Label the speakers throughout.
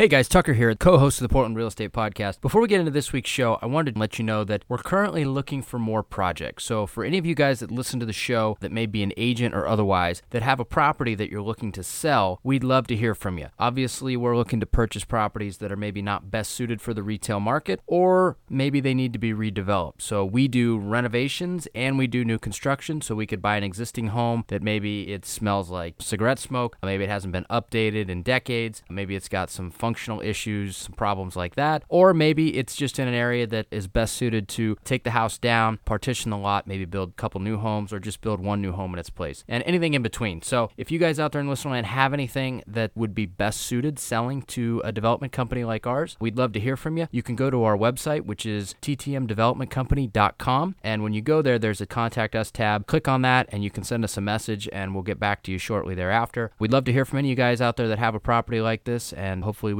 Speaker 1: Hey guys, Tucker here, co host of the Portland Real Estate Podcast. Before we get into this week's show, I wanted to let you know that we're currently looking for more projects. So, for any of you guys that listen to the show that may be an agent or otherwise that have a property that you're looking to sell, we'd love to hear from you. Obviously, we're looking to purchase properties that are maybe not best suited for the retail market or maybe they need to be redeveloped. So, we do renovations and we do new construction. So, we could buy an existing home that maybe it smells like cigarette smoke, maybe it hasn't been updated in decades, maybe it's got some functional issues, some problems like that. Or maybe it's just in an area that is best suited to take the house down, partition the lot, maybe build a couple new homes, or just build one new home in its place, and anything in between. So if you guys out there in listener land have anything that would be best suited selling to a development company like ours, we'd love to hear from you. You can go to our website, which is ttmdevelopmentcompany.com. And when you go there, there's a contact us tab. Click on that and you can send us a message and we'll get back to you shortly thereafter. We'd love to hear from any of you guys out there that have a property like this and hopefully we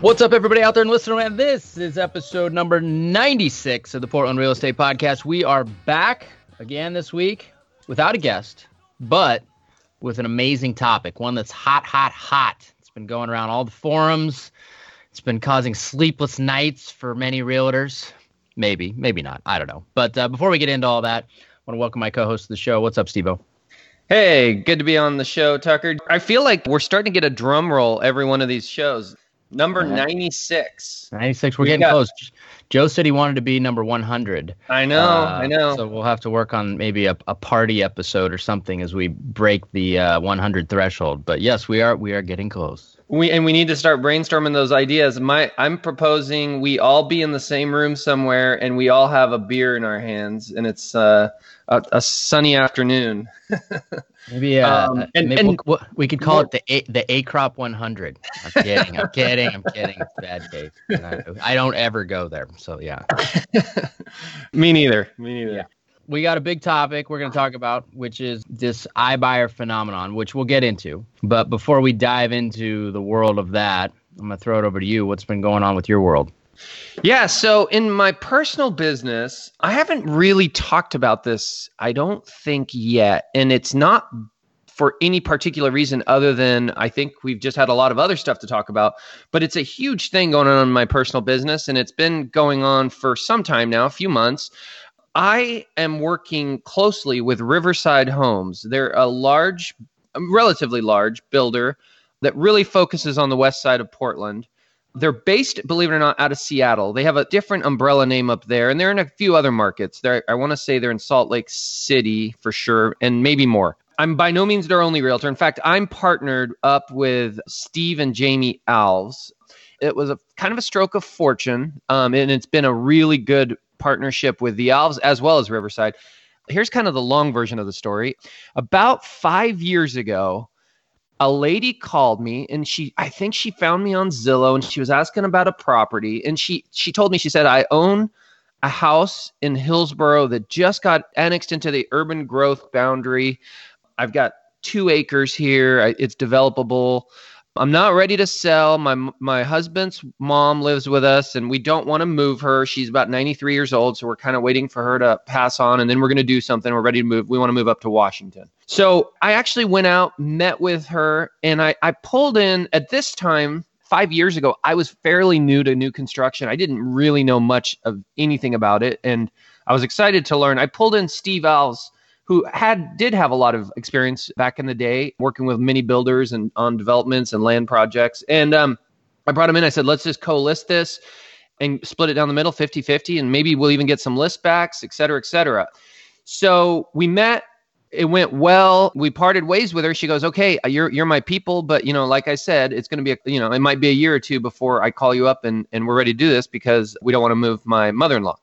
Speaker 1: What's up, everybody out there and listening? And this is episode number 96 of the Portland Real Estate Podcast. We are back again this week without a guest, but with an amazing topic, one that's hot, hot, hot. It's been going around all the forums. It's been causing sleepless nights for many realtors. Maybe, maybe not. I don't know. But uh, before we get into all that, I want to welcome my co-host of the show. What's up, Steve-O?
Speaker 2: Hey, good to be on the show, Tucker. I feel like we're starting to get a drum roll every one of these shows. Number 96.
Speaker 1: 96. We're
Speaker 2: We
Speaker 1: getting
Speaker 2: got-
Speaker 1: close. Joe said he wanted to be number 100.
Speaker 2: I know,
Speaker 1: Uh,
Speaker 2: I know.
Speaker 1: So we'll have to work on maybe a, a party episode or something as we break the uh, 100 threshold. But yes, we are we are getting close.
Speaker 2: We and we need to start brainstorming those ideas. My I'm proposing we all be in the same room somewhere and we all have a beer in our hands and it's uh, a, a sunny afternoon.
Speaker 1: Maybe, uh,
Speaker 2: Um, and-
Speaker 1: maybe
Speaker 2: and-
Speaker 1: we'll- we'll- we could call
Speaker 2: more-
Speaker 1: it the a, the A crop 100. I'm kidding. I'm kidding. I'm kidding. It's bad case. I, I don't ever go there. So yeah.
Speaker 2: Me neither. Me neither.
Speaker 1: Yeah. We got a big topic we're going to talk about, which is this iBuyer phenomenon, which we'll get into. But before we dive into the world of that, I'm going to throw it over to you. What's been going on with your world?
Speaker 2: Yeah, so in my personal business, I haven't really talked about this, I don't think yet. And it's not for any particular reason other than I think we've just had a lot of other stuff to talk about. But it's a huge thing going on in my personal business, and it's been going on for some time now, a few months. I am working closely with Riverside Homes. They're a large, relatively large builder that really focuses on the west side of Portland. They're based, believe it or not, out of Seattle. They have a different umbrella name up there, and they're in a few other markets. They're, I want to say they're in Salt Lake City for sure, and maybe more. I'm by no means their only realtor. In fact, I'm partnered up with Steve and Jamie Alves. It was a kind of a stroke of fortune, um, and it's been a really good partnership with the Alves as well as Riverside. Here's kind of the long version of the story. About five years ago, a lady called me and she I think she found me on Zillow and she was asking about a property and she she told me she said I own a house in Hillsboro that just got annexed into the urban growth boundary. I've got 2 acres here. It's developable. I'm not ready to sell. My my husband's mom lives with us and we don't want to move her. She's about 93 years old, so we're kind of waiting for her to pass on and then we're going to do something. We're ready to move. We want to move up to Washington. So, I actually went out, met with her, and I I pulled in at this time 5 years ago. I was fairly new to new construction. I didn't really know much of anything about it and I was excited to learn. I pulled in Steve Alves who had did have a lot of experience back in the day working with many builders and on developments and land projects. And um, I brought him in. I said, let's just co-list this and split it down the middle 50-50 and maybe we'll even get some list backs, et cetera, et cetera. So we met. It went well. We parted ways with her. She goes, "Okay, you're you're my people, but you know, like I said, it's going to be a, you know, it might be a year or two before I call you up and and we're ready to do this because we don't want to move my mother-in-law."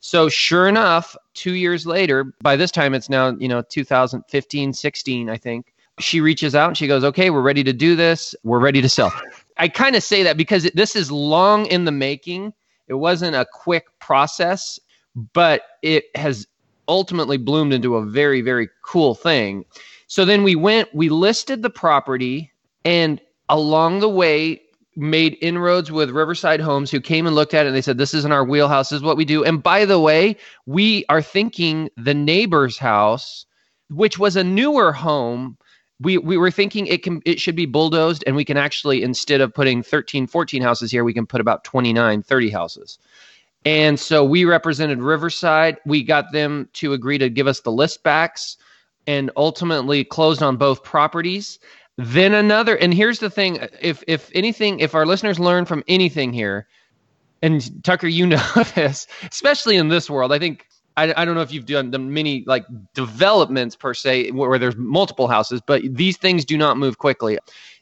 Speaker 2: So sure enough, two years later, by this time it's now, you know, 2015, 16, I think, she reaches out and she goes, okay, we're ready to do this. We're ready to sell. I kind of say that because this is long in the making. It wasn't a quick process, but it has ultimately bloomed into a very, very cool thing. So then we went, we listed the property, and along the way, made inroads with Riverside Homes who came and looked at it and they said, This isn't our wheelhouse, this is what we do. And by the way, we are thinking the neighbor's house, which was a newer home. We, we were thinking it can it should be bulldozed and we can actually instead of putting 13 14 houses here we can put about 29 30 houses and so we represented riverside we got them to agree to give us the list backs and ultimately closed on both properties then another, and here's the thing: if if anything, if our listeners learn from anything here, and Tucker, you know this, especially in this world, I think I, I don't know if you've done the many like developments per se where, where there's multiple houses, but these things do not move quickly.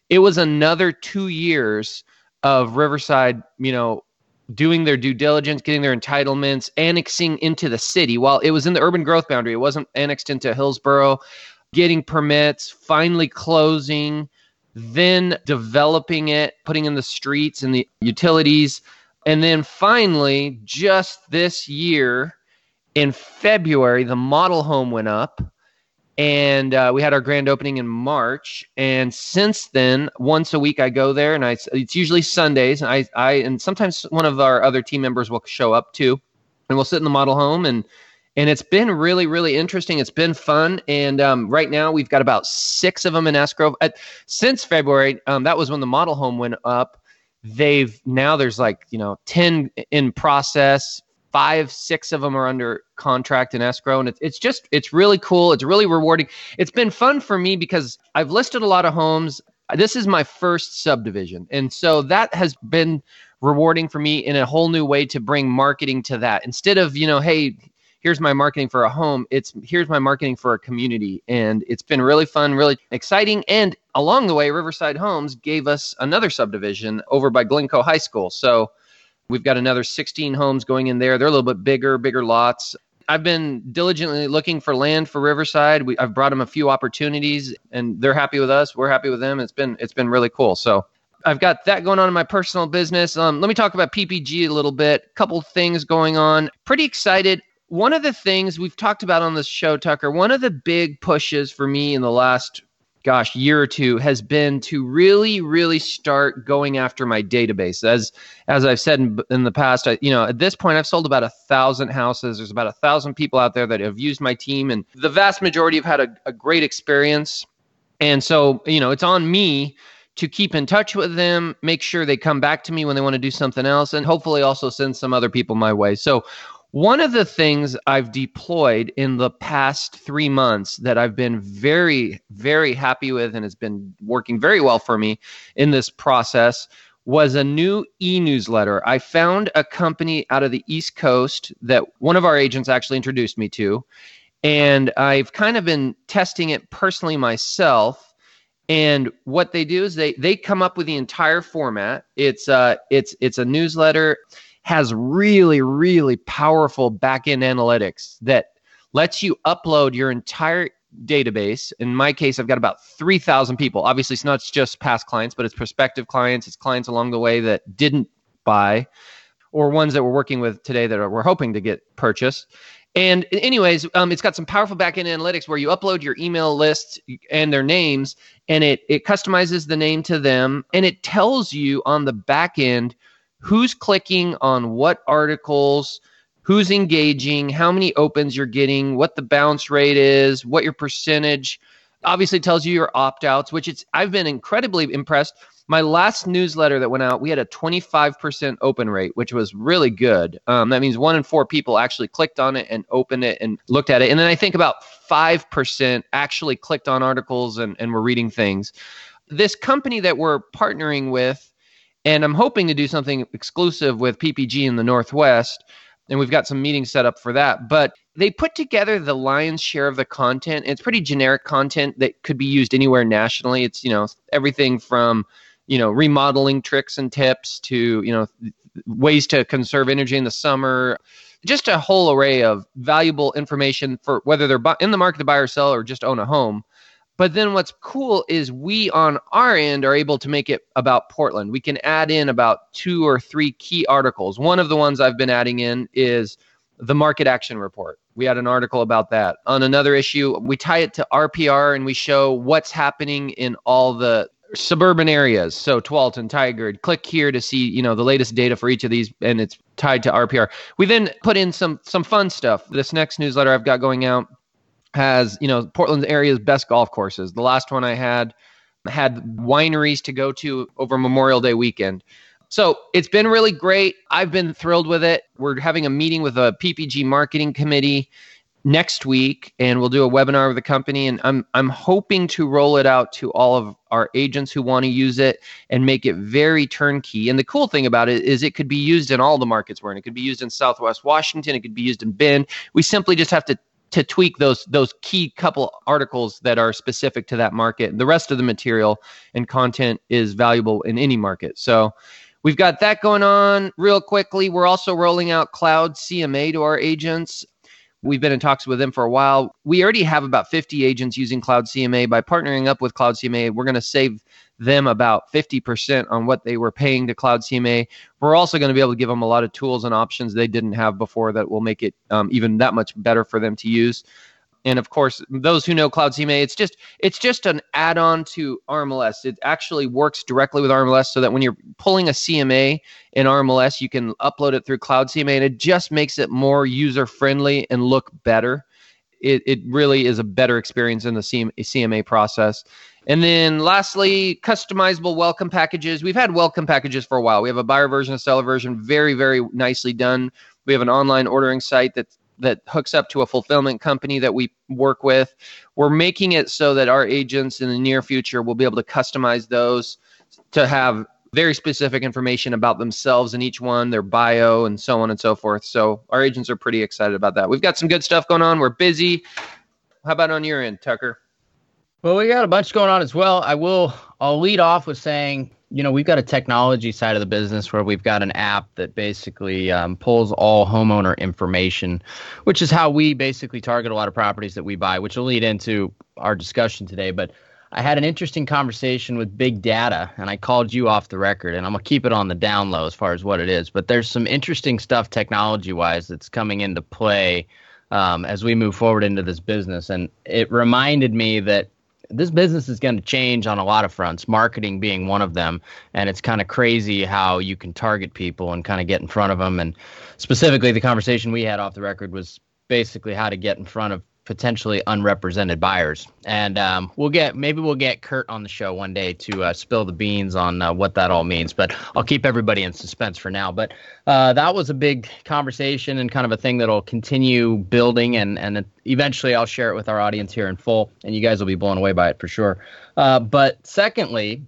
Speaker 2: It was another two years of Riverside, you know, doing their due diligence, getting their entitlements, annexing into the city. While it was in the urban growth boundary, it wasn't annexed into Hillsboro getting permits, finally closing, then developing it, putting in the streets and the utilities. And then finally, just this year in February, the model home went up and uh, we had our grand opening in March. And since then, once a week I go there, and I it's usually Sundays. And I I and sometimes one of our other team members will show up too, and we'll sit in the model home and and it's been really really interesting. It's been fun. And um, right now we've got about six of them in escrow since february um, that was when the model home went up. They've now there's like you know 10 in process. Five six of them are under contract in escrow. And it's, it's just it's really cool. It's really rewarding. It's been fun for me because i've listed a lot of homes. This is my first subdivision. And so that has been rewarding for me in a whole new way to bring marketing to that. Instead of you know hey here's my marketing for a home. It's here's my marketing for a community. And it's been really fun, really exciting. And along the way, Riverside Homes gave us another subdivision over by Glencoe High School. So we've got another 16 homes going in there. They're a little bit bigger, bigger lots. I've been diligently looking for land for Riverside. We, I've brought them a few opportunities, and they're happy with us. We're happy with them. It's been it's been really cool. So I've got that going on in my personal business. Um, let me talk about PPG a little bit. Couple things going on. Pretty excited one of the things we've talked about on this show, Tucker, one of the big pushes for me in the last gosh year or two has been to really really start going after my database. As as i've said in, in the past I, you know at this point i've sold about a thousand houses. There's about a thousand people out there that have used my team and the vast majority have had a, a great experience. And so you know it's on me to keep in touch with them make sure they come back to me when they want to do something else and hopefully also send some other people my way. So one of the things I've deployed in the past three months that I've been very, very happy with and has been working very well for me in this process was a new e newsletter. I found a company out of the East Coast that one of our agents actually introduced me to. And I've kind of been testing it personally myself. And what they do is they they come up with the entire format. It's uh it's it's a newsletter has really, really powerful backend analytics that lets you upload your entire database. In my case, I've got about 3,000 people. Obviously, it's not just past clients, but it's prospective clients, it's clients along the way that didn't buy or ones that we're working with today that are, we're hoping to get purchased. And anyways, um, it's got some powerful backend analytics where you upload your email list and their names, and it it customizes the name to them, and it tells you on the back end who's clicking on what articles, who's engaging, how many opens you're getting, what the bounce rate is, what your percentage. Obviously tells you your opt-outs, which it's I've been incredibly impressed. My last newsletter that went out, we had a 25% open rate, which was really good. Um, that means one in four people actually clicked on it and opened it and looked at it. And then I think about 5% actually clicked on articles and, and were reading things. This company that we're partnering with and I'm hoping to do something exclusive with PPG in the Northwest. And we've got some meetings set up for that. But they put together the lion's share of the content. It's pretty generic content that could be used anywhere nationally. It's, you know, everything from, you know, remodeling tricks and tips to, you know, ways to conserve energy in the summer, just a whole array of valuable information for whether they're in the market to buy or sell or just own a home. But then what's cool is we on our end are able to make it about Portland. We can add in about two or three key articles. One of the ones I've been adding in is the market action report. We had an article about that. On another issue, we tie it to RPR and we show what's happening in all the suburban areas. So Tualatin, Tigard, click here to see, you know, the latest data for each of these and it's tied to RPR. We then put in some some fun stuff. This next newsletter I've got going out has you know Portland's area's best golf courses. The last one I had had wineries to go to over Memorial Day weekend. So it's been really great. I've been thrilled with it. We're having a meeting with a PPG marketing committee next week, and we'll do a webinar with the company. And I'm I'm hoping to roll it out to all of our agents who want to use it and make it very turnkey. And the cool thing about it is it could be used in all the markets we're in. It could be used in Southwest Washington. It could be used in Bend. We simply just have to to tweak those those key couple articles that are specific to that market. The rest of the material and content is valuable in any market. So we've got that going on real quickly. We're also rolling out Cloud CMA to our agents. We've been in talks with them for a while. We already have about 50 agents using Cloud CMA. By partnering up with Cloud CMA, we're going to save them about 50% on what they were paying to Cloud CMA. We're also going to be able to give them a lot of tools and options they didn't have before that will make it um, even that much better for them to use. And of course, those who know Cloud CMA, it's just it's just an add-on to RMLS. It actually works directly with RMLS, so that when you're pulling a CMA in RMLS, you can upload it through Cloud CMA, and it just makes it more user-friendly and look better. It, it really is a better experience in the CMA process. And then lastly, customizable welcome packages. We've had welcome packages for a while. We have a buyer version, a seller version, very, very nicely done. We have an online ordering site that that hooks up to a fulfillment company that we work with. We're making it so that our agents in the near future will be able to customize those to have very specific information about themselves in each one, their bio, and so on and so forth. So our agents are pretty excited about that. We've got some good stuff going on. We're busy. How about on your end, Tucker?
Speaker 1: Well, we got a bunch going on as well. I will. I'll lead off with saying, you know, we've got a technology side of the business where we've got an app that basically um, pulls all homeowner information, which is how we basically target a lot of properties that we buy, which will lead into our discussion today. But I had an interesting conversation with Big Data, and I called you off the record, and I'm gonna keep it on the down low as far as what it is. But there's some interesting stuff technology-wise that's coming into play um, as we move forward into this business, and it reminded me that this business is going to change on a lot of fronts, marketing being one of them. And it's kind of crazy how you can target people and kind of get in front of them. And specifically, the conversation we had off the record was basically how to get in front of potentially unrepresented buyers. And um, we'll get maybe we'll get Kurt on the show one day to uh, spill the beans on uh, what that all means. But I'll keep everybody in suspense for now. But uh, that was a big conversation and kind of a thing that'll continue building, and and eventually I'll share it with our audience here in full, and you guys will be blown away by it for sure. Uh, but secondly.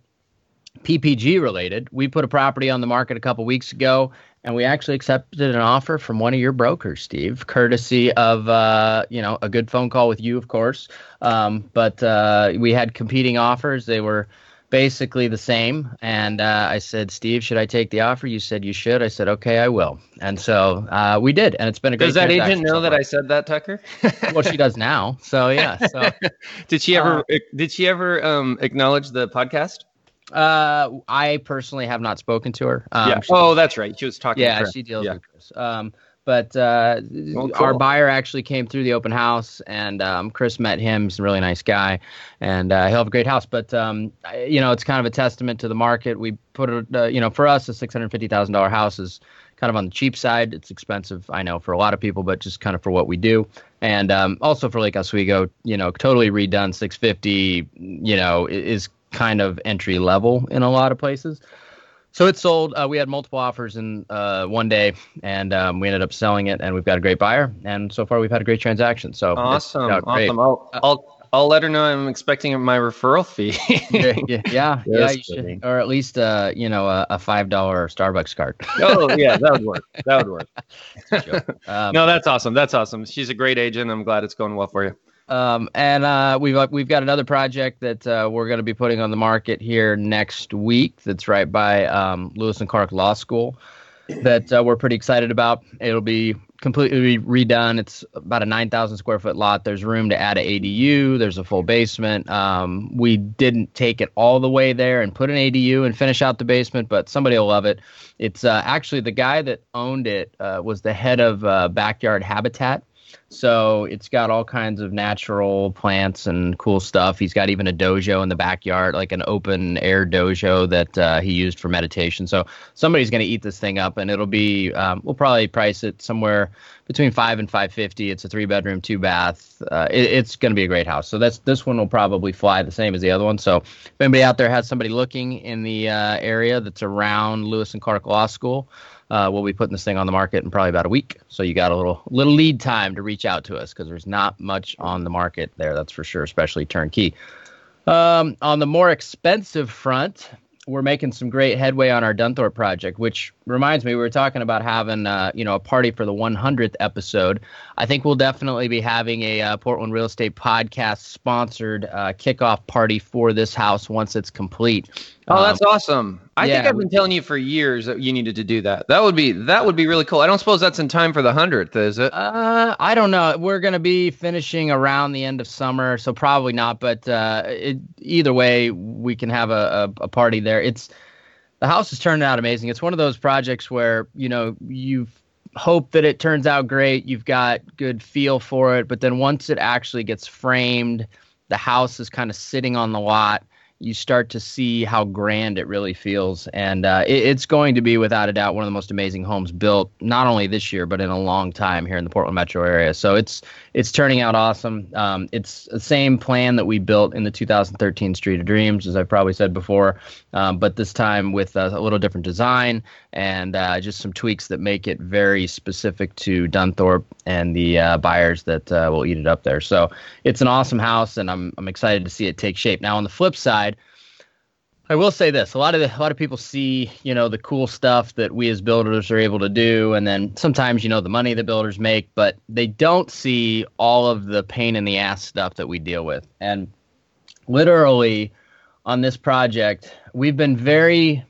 Speaker 1: PPG related, we put a property on the market a couple weeks ago and we actually accepted an offer from one of your brokers, Steve, courtesy of uh, you know a good phone call with you, of course. Um, but uh, we had competing offers; they were basically the same. And uh, I said, Steve, should I take the offer? You said you should. I said, okay, I will. And so uh, we did, and it's been a great.
Speaker 2: Does that agent know so that I said that, Tucker?
Speaker 1: well, she does now. So yeah. So
Speaker 2: did she ever? Uh, did she ever um, acknowledge the podcast?
Speaker 1: Uh, I personally have not spoken to her.
Speaker 2: Um, yeah. Oh, that's right. She was talking.
Speaker 1: Yeah, she deals yeah. with Chris. Um, but uh, well, cool. our buyer actually came through the open house, and um, Chris met him. He's a really nice guy, and uh, he'll have a great house. But um, you know, it's kind of a testament to the market. We put it, uh, you know, for us, a six hundred fifty thousand dollar house is kind of on the cheap side. It's expensive, I know, for a lot of people, but just kind of for what we do. And um, also for Lake Oswego, you know, totally redone 650, you know, is kind of entry level in a lot of places. So it sold. Uh, we had multiple offers in uh, one day, and um, we ended up selling it. And we've got a great buyer, and so far we've had a great transaction. So
Speaker 2: awesome, awesome. I'll, I'll I'll let her know I'm expecting my referral fee.
Speaker 1: yeah, yeah, yeah, should, or at least uh, you know a, a five dollar Starbucks card.
Speaker 2: oh yeah, that would work. That would work. um, no, that's awesome. That's awesome. She's a great agent. I'm glad it's going well for you.
Speaker 1: Um, and uh, we've uh, we've got another project that uh, we're going to be putting on the market here next week. That's right by um, Lewis and Clark Law School. That uh, we're pretty excited about. It'll be completely redone. It's about a 9,000 square foot lot. There's room to add an ADU. There's a full basement. Um, we didn't take it all the way there and put an ADU and finish out the basement, but somebody will love it. It's uh, actually the guy that owned it was the head of Backyard Habitat so it's got all kinds of natural plants and cool stuff. He's got even a dojo in the backyard, like an open air dojo that uh, he used for meditation. So somebody's going to eat this thing up, and it'll be. Um, we'll probably price it somewhere between five and five fifty. It's a three bedroom, two bath. Uh, it, it's going to be a great house. So that's this one will probably fly the same as the other one. So if anybody out there has somebody looking in the uh, area that's around Lewis and Clark Law School. Uh, we'll be putting this thing on the market in probably about a week. So you got a little little lead time to reach out to us because there's not much on the market there. That's for sure, especially turnkey. Um, on the more expensive front, we're making some great headway on our Dunthorpe project, which reminds me, we were talking about having, uh, you know, a party for the 100th episode. I think we'll definitely be having a uh, Portland Real Estate Podcast sponsored uh, kickoff party for this house once it's complete.
Speaker 2: Oh, that's um, awesome! I yeah, think I've been telling you for years that you needed to do that. That would be that would be really cool. I don't suppose that's in time for the hundredth, is it?
Speaker 1: Uh, I don't know. We're gonna be finishing around the end of summer, so probably not. But uh, it, either way, we can have a, a, a party there. It's the house is turning out amazing. It's one of those projects where you know you hope that it turns out great. You've got good feel for it, but then once it actually gets framed, the house is kind of sitting on the lot you start to see how grand it really feels. And uh, it, it's going to be, without a doubt, one of the most amazing homes built, not only this year, but in a long time here in the Portland metro area. So it's it's turning out awesome. Um, it's the same plan that we built in the 2013 Street of Dreams, as I've probably said before, um, but this time with a, a little different design and uh, just some tweaks that make it very specific to Dunthorpe and the uh, buyers that uh, will eat it up there. So it's an awesome house, and I'm I'm excited to see it take shape. Now on the flip side I will say this: a lot of the, a lot of people see, you know, the cool stuff that we as builders are able to do, and then sometimes, you know, the money that builders make, but they don't see all of the pain in the ass stuff that we deal with. And literally, on this project, we've been very,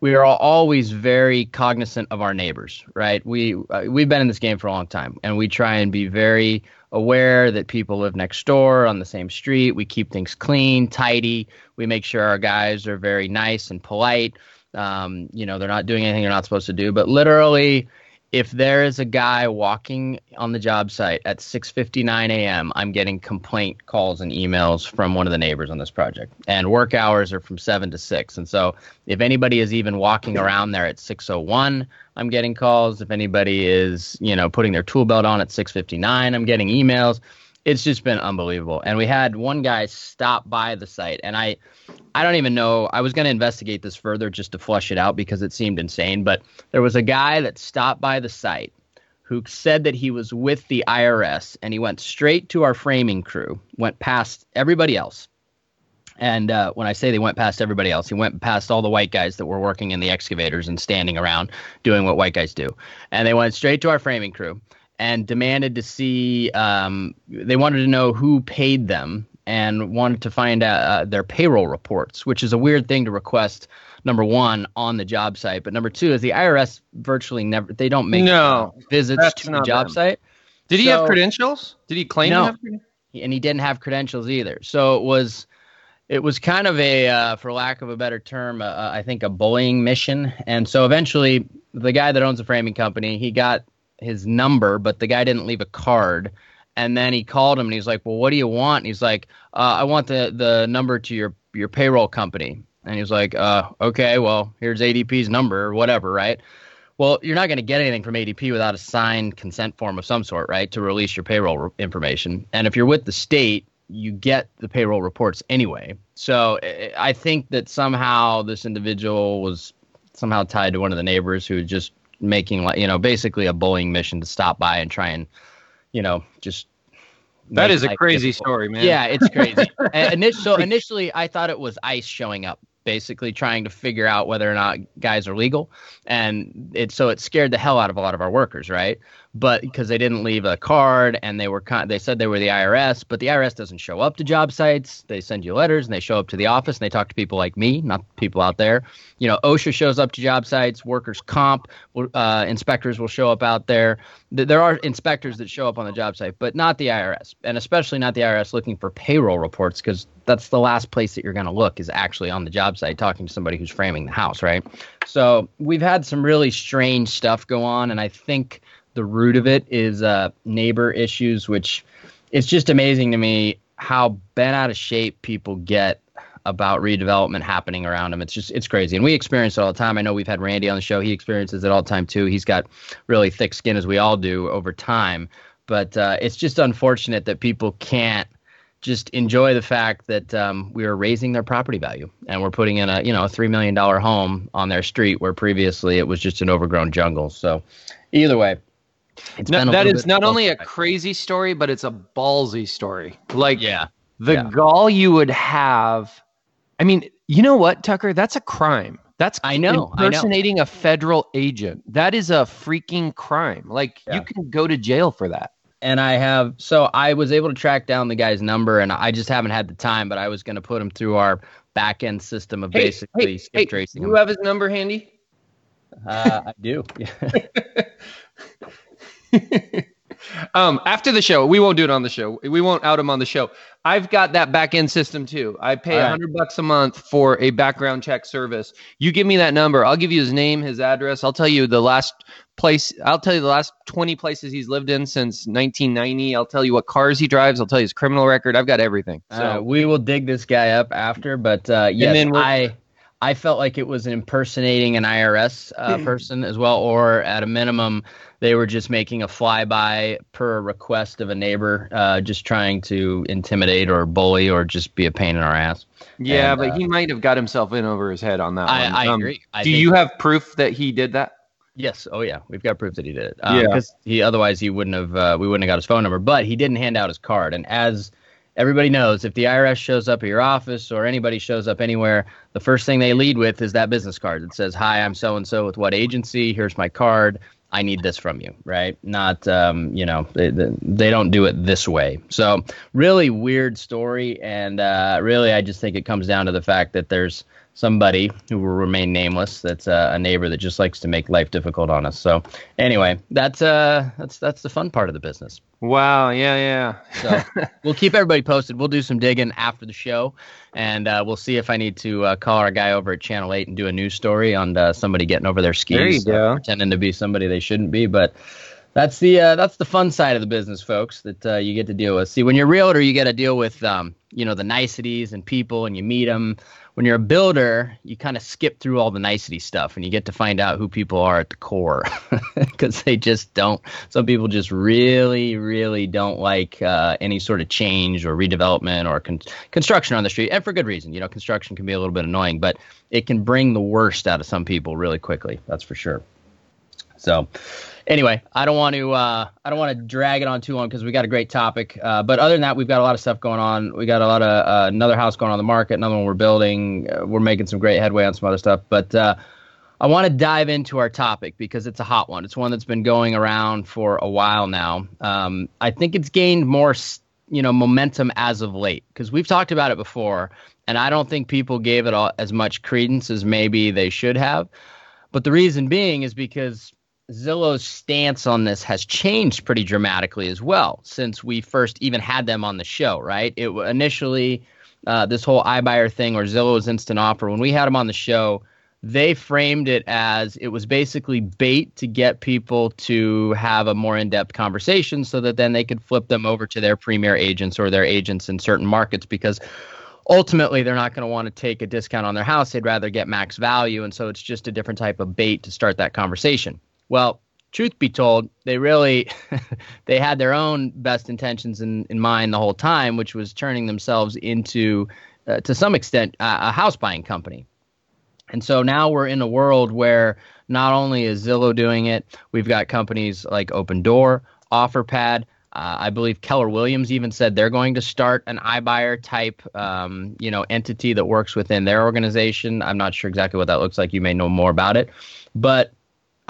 Speaker 1: we are always very cognizant of our neighbors, right? We uh, we've been in this game for a long time, and we try and be very aware that people live next door on the same street. We keep things clean, tidy. We make sure our guys are very nice and polite. Um, you know, they're not doing anything they're not supposed to do. But literally, if there is a guy walking on the job site at 6:59 a.m., I'm getting complaint calls and emails from one of the neighbors on this project. And work hours are from 7 to 6. And so, if anybody is even walking around there at 6:01, I'm getting calls. If anybody is, you know, putting their tool belt on at 6:59, I'm getting emails it's just been unbelievable. And we had one guy stop by the site, and I, I don't even know. I was going to investigate this further just to flush it out because it seemed insane. But there was a guy that stopped by the site who said that he was with the IRS, and he went straight to our framing crew, went past everybody else. And uh, when I say they went past everybody else, he went past all the white guys that were working in the excavators and standing around doing what white guys do. And they went straight to our framing crew and demanded to see. Um, they wanted to know who paid them and wanted to find out uh, their payroll reports, which is a weird thing to request. Number one on the job site, but number two is the IRS virtually never. They don't make
Speaker 2: no
Speaker 1: visits to the job them. site.
Speaker 2: Did he so, have credentials? Did he claim no,
Speaker 1: and he didn't have credentials either. So it was it was kind of a, uh, for lack of a better term, uh, I think a bullying mission. And so eventually, the guy that owns the framing company, he got his number, but the guy didn't leave a card. And then he called him and he's like, "Well, what do you want?" And he's like, uh, "I want the the number to your your payroll company." And he was like, uh, "Okay, well, here's ADP's number or whatever, right?" Well, you're not going to get anything from ADP without a signed consent form of some sort, right, to release your payroll information. And if you're with the state, you get the payroll reports anyway. So eh, eh, I think that somehow this individual was somehow tied to one of the neighbors who was just making like you know basically a bullying mission to stop by and try and you know just
Speaker 2: that is a crazy difficult. story man
Speaker 1: yeah it's crazy so initially i thought it was ice showing up basically trying to figure out whether or not guys are legal and it so it scared the hell out of a lot of our workers right but because they didn't leave a card and they were con- they said they were the IRS, but the IRS doesn't show up to job sites. They send you letters and they show up to the office and they talk to people like me, not people out there. You know, OSHA shows up to job sites. Workers' comp uh, inspectors will show up out there. There are inspectors that show up on the job site, but not the IRS, and especially not the IRS looking for payroll reports because that's the last place that you're going to look is actually on the job site talking to somebody who's framing the house, right? So we've had some really strange stuff go on, and I think the root of it is uh, neighbor issues, which it's just amazing to me how bent out of shape people get about redevelopment happening around them. It's just it's crazy, and we experience it all the time. I know we've had Randy on the show; he experiences it all the time too. He's got really thick skin, as we all do, over time. But uh, it's just unfortunate that people can't just enjoy the fact that um, we are raising their property value and we're putting in a you know a three million dollar home on their street where previously it was just an overgrown jungle. So either way,
Speaker 2: no, that is not only a crazy story, but it's a ballsy story. Like
Speaker 1: yeah,
Speaker 2: the
Speaker 1: yeah.
Speaker 2: gall you would have. I mean, you know what, Tucker? That's a crime. That's
Speaker 1: I know
Speaker 2: impersonating
Speaker 1: I know.
Speaker 2: a federal agent. That is a freaking crime. Like yeah. you can go to jail for that
Speaker 1: and I have so I was able to track down the guy's number, and I just haven't had the time. But I was going to put him through our back end system of
Speaker 2: hey,
Speaker 1: basically
Speaker 2: hey,
Speaker 1: skip
Speaker 2: hey,
Speaker 1: tracing.
Speaker 2: You
Speaker 1: him.
Speaker 2: have his number handy?
Speaker 1: Uh, I do.
Speaker 2: um, after the show, we won't do it on the show. We won't out him on the show. I've got that back end system too. I pay a right. hundred bucks a month for a background check service. You give me that number, I'll give you his name, his address. I'll tell you the last place. I'll tell you the last twenty places he's lived in since 1990. I'll tell you what cars he drives. I'll tell you his criminal record. I've got everything.
Speaker 1: So uh, we will dig this guy up after. But uh, yes, I I felt like it was impersonating an IRS uh, person as well, or at a minimum, they were just making a flyby per request of a neighbor, uh, just trying to intimidate or bully or just be a pain in our ass.
Speaker 2: Yeah, and, but uh, he might have got himself in over his head on that.
Speaker 1: I,
Speaker 2: one.
Speaker 1: I um, agree. I
Speaker 2: do you have proof that he did that?
Speaker 1: Yes. Oh yeah, we've got proof that he did it. Um, yeah. Because he otherwise he wouldn't have uh, we wouldn't have got his phone number, but he didn't hand out his card, and as everybody knows if the IRS shows up at your office or anybody shows up anywhere, the first thing they lead with is that business card that says, "Hi, I'm so and so with what agency? Here's my card. I need this from you." Right? Not, um, you know, they, they don't do it this way. So really weird story, and uh, really, I just think it comes down to the fact that there's somebody who will remain nameless that's uh, a neighbor that just likes to make life difficult on us so anyway that's uh that's that's the fun part of the business
Speaker 2: wow yeah yeah
Speaker 1: so we'll keep everybody posted we'll do some digging after the show and uh, we'll see if i need to uh, call our guy over at channel 8 and do a news story on uh, somebody getting over their skis
Speaker 2: there you go.
Speaker 1: pretending to be somebody they shouldn't be but that's the uh, that's the fun side of the business, folks. That uh, you get to deal with. See, when you're a realtor, you get to deal with um, you know the niceties and people, and you meet them when you're a builder, you kind of skip through all the nicety stuff and you get to find out who people are at the core because they just don't. Some people just really, really don't like uh, any sort of change or redevelopment or con- construction on the street, and for good reason. You know, construction can be a little bit annoying, but it can bring the worst out of some people really quickly. That's for sure. So, anyway, I don't want to uh, I don't want to drag it on too long because we got a great topic. Uh, but other than that, we've got a lot of stuff going on. We got a lot of uh, another house going on the market, another one we're building. Uh, we're making some great headway on some other stuff. But uh, I want to dive into our topic because it's a hot one. It's one that's been going around for a while now. Um, I think it's gained more you know momentum as of late because we've talked about it before, and I don't think people gave it all, as much credence as maybe they should have. But the reason being is because Zillow's stance on this has changed pretty dramatically as well since we first even had them on the show, right? It initially uh, this whole iBuyer thing or Zillow's instant offer. When we had them on the show, they framed it as it was basically bait to get people to have a more in-depth conversation so that then they could flip them over to their premier agents or their agents in certain markets because ultimately they're not going to want to take a discount on their house. They'd rather get max value. And so it's just a different type of bait to start that conversation well, truth be told, they really they had their own best intentions in, in mind the whole time, which was turning themselves into, uh, to some extent, a house buying company. And so now we're in a world where not only is Zillow doing it, we've got companies like Opendoor, OfferPad. Uh, I believe Keller Williams even said they're going to start an iBuyer type, um, you know, entity that works within their organization. I'm not sure exactly what that looks like. You may know more about it, but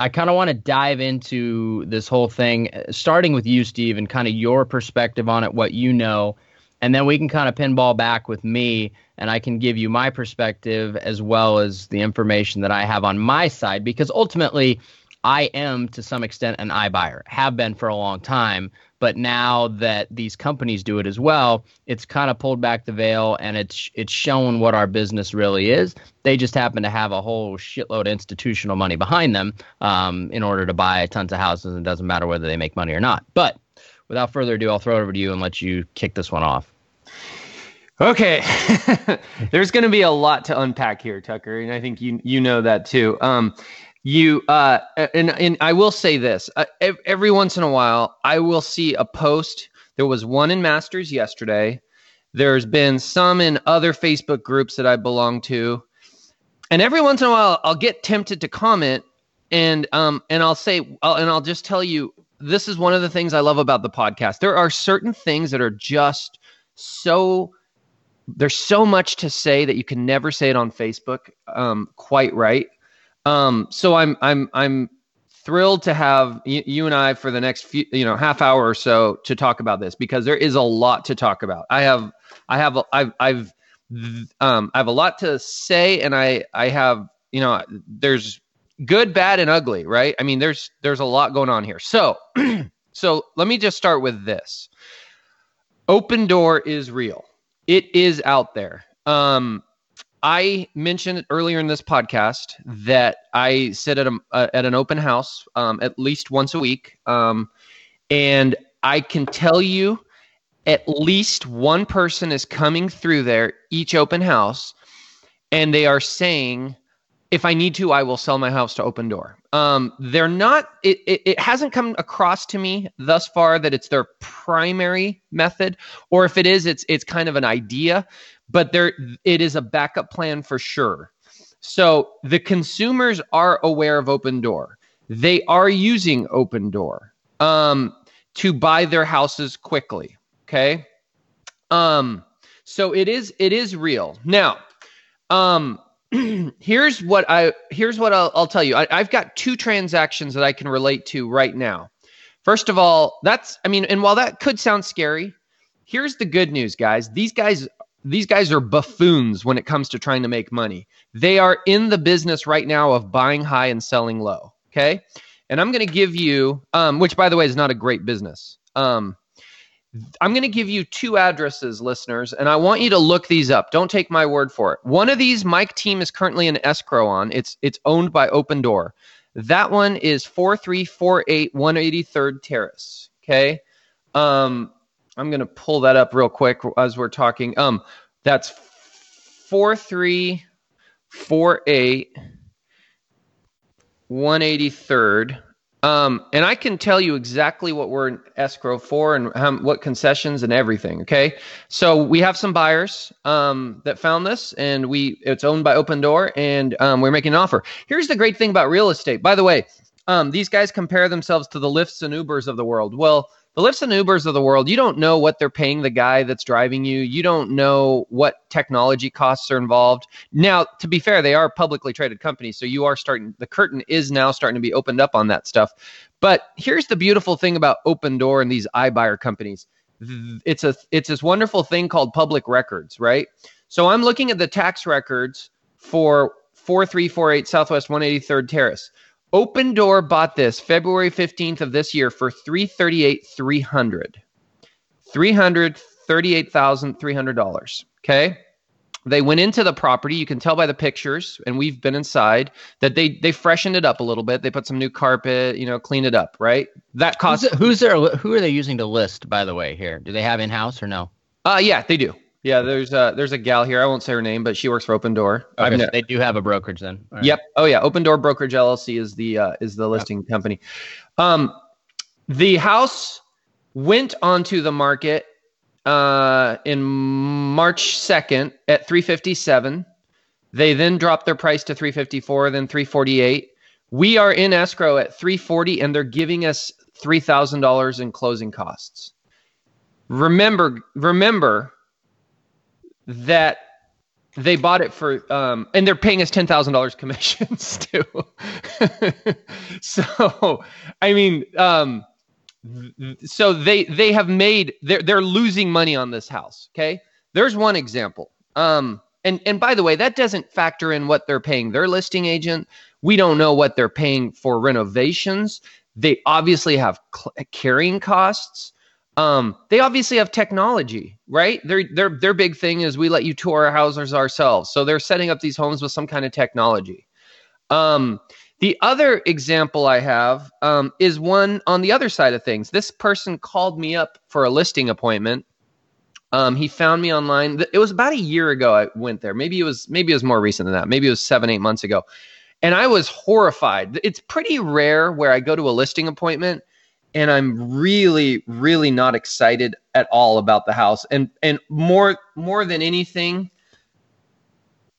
Speaker 1: I kind of want to dive into this whole thing, uh, starting with you, Steve, and kind of your perspective on it, what you know, and then we can kind of pinball back with me, and I can give you my perspective as well as the information that I have on my side, because ultimately, I am to some extent an iBuyer, have been for a long time. But now that these companies do it as well, it's kind of pulled back the veil and it's it's shown what our business really is. They just happen to have a whole shitload of institutional money behind them um, in order to buy tons of houses. And it doesn't matter whether they make money or not. But without further ado, I'll throw it over to you and let you kick this one off.
Speaker 2: Okay, there's going to be a lot to unpack here, Tucker, and I think you you know that too. Um, you uh and and I will say this uh, every once in a while I will see a post. There was one in masters yesterday. There's been some in other Facebook groups that I belong to. And every once in a while I'll get tempted to comment and um and I'll say I'll, and I'll just tell you this is one of the things I love about the podcast. There are certain things that are just so there's so much to say that you can never say it on Facebook um, quite right um, so I'm I'm I'm thrilled to have you, you, and I for the next few you know half hour or so to talk about this because there is a lot to talk about. I have I have I've I've um, I have a lot to say and I I have you know there's good, bad, and ugly, right? I mean there's there's a lot going on here. So so let me just start with this. Opendoor is real. It is out there. Um, I mentioned earlier in this podcast that I sit at a uh, at an open house um, at least once a week, um, and I can tell you, at least one person is coming through there each open house, and they are saying, "If I need to, I will sell my house to Opendoor." Um, they're not. It, it it hasn't come across to me thus far that it's their primary method, or if it is, it's it's kind of an idea but there it is a backup plan for sure. So the consumers are aware of Opendoor. They are using Opendoor um, to buy their houses quickly. Okay. Um, so it is it is real. Now, um, here's what I here's what I'll, I'll tell you. I, I've got two transactions that I can relate to right now. First of all, that's I mean, and while that could sound scary, here's the good news, guys. These guys these guys are buffoons when it comes to trying to make money. They are in the business right now of buying high and selling low. Okay. And I'm going to give you, um, which by the way is not a great business. Um, I'm going to give you two addresses, listeners, and I want you to look these up. Don't take my word for it. One of these, Mike Team is currently in escrow on. It's it's owned by Opendoor. That one is 4348 183rd Terrace. Okay. Um, I'm to pull that up real quick as we're talking. Um, that's four three four eight one eighty third. Um, and I can tell you exactly what we're in escrow for and how, what concessions and everything. Okay, so we have some buyers um, that found this, and we it's owned by Opendoor, and um, we're making an offer. Here's the great thing about real estate. By the way, um, these guys compare themselves to the Lyfts and Ubers of the world. Well, the Lyfts and Ubers of the world, you don't know what they're paying the guy that's driving you. You don't know what technology costs are involved. Now, to be fair, they are publicly traded companies, so you are starting. The curtain is now starting to be opened up on that stuff. But here's the beautiful thing about Opendoor and these iBuyer companies. It's a it's this wonderful thing called public records, right? So I'm looking at the tax records for 4348 Southwest 183rd Terrace. Opendoor bought this February 15th of this year for 338 300 $338,300. Okay. They went into the property. You can tell by the pictures, and we've been inside that they they freshened it up a little bit. They put some new carpet, you know, clean it up. Right. That cost.
Speaker 1: Who's, who's there? Who are they using to list? By the way, here, do they have in house or no?
Speaker 2: Uh yeah, they do. Yeah, there's a there's a gal here. I won't say her name, but she works for Opendoor.
Speaker 1: Okay, so they do have a brokerage then.
Speaker 2: Right. Yep. Oh yeah, Opendoor Brokerage LLC is the uh, is the listing yep. company. Um, the house went onto the market uh, in March second at 357. They then dropped their price to 354, then 348. We are in escrow at 340, and they're giving us three thousand dollars in closing costs. Remember, remember that they bought it for um and they're paying us $10,000 commissions too. so, I mean, um so they they have made they're they're losing money on this house, okay? There's one example. Um and and by the way, that doesn't factor in what they're paying their listing agent. We don't know what they're paying for renovations. They obviously have cl- carrying costs. Um, they obviously have technology, right? Their their their big thing is we let you tour our houses ourselves. So they're setting up these homes with some kind of technology. Um, the other example I have um, is one on the other side of things. This person called me up for a listing appointment. Um, he found me online. It was about a year ago. I went there. Maybe it was maybe it was more recent than that. Maybe it was seven eight months ago, and I was horrified. It's pretty rare where I go to a listing appointment and I'm really, really not excited at all about the house. And and more more than anything,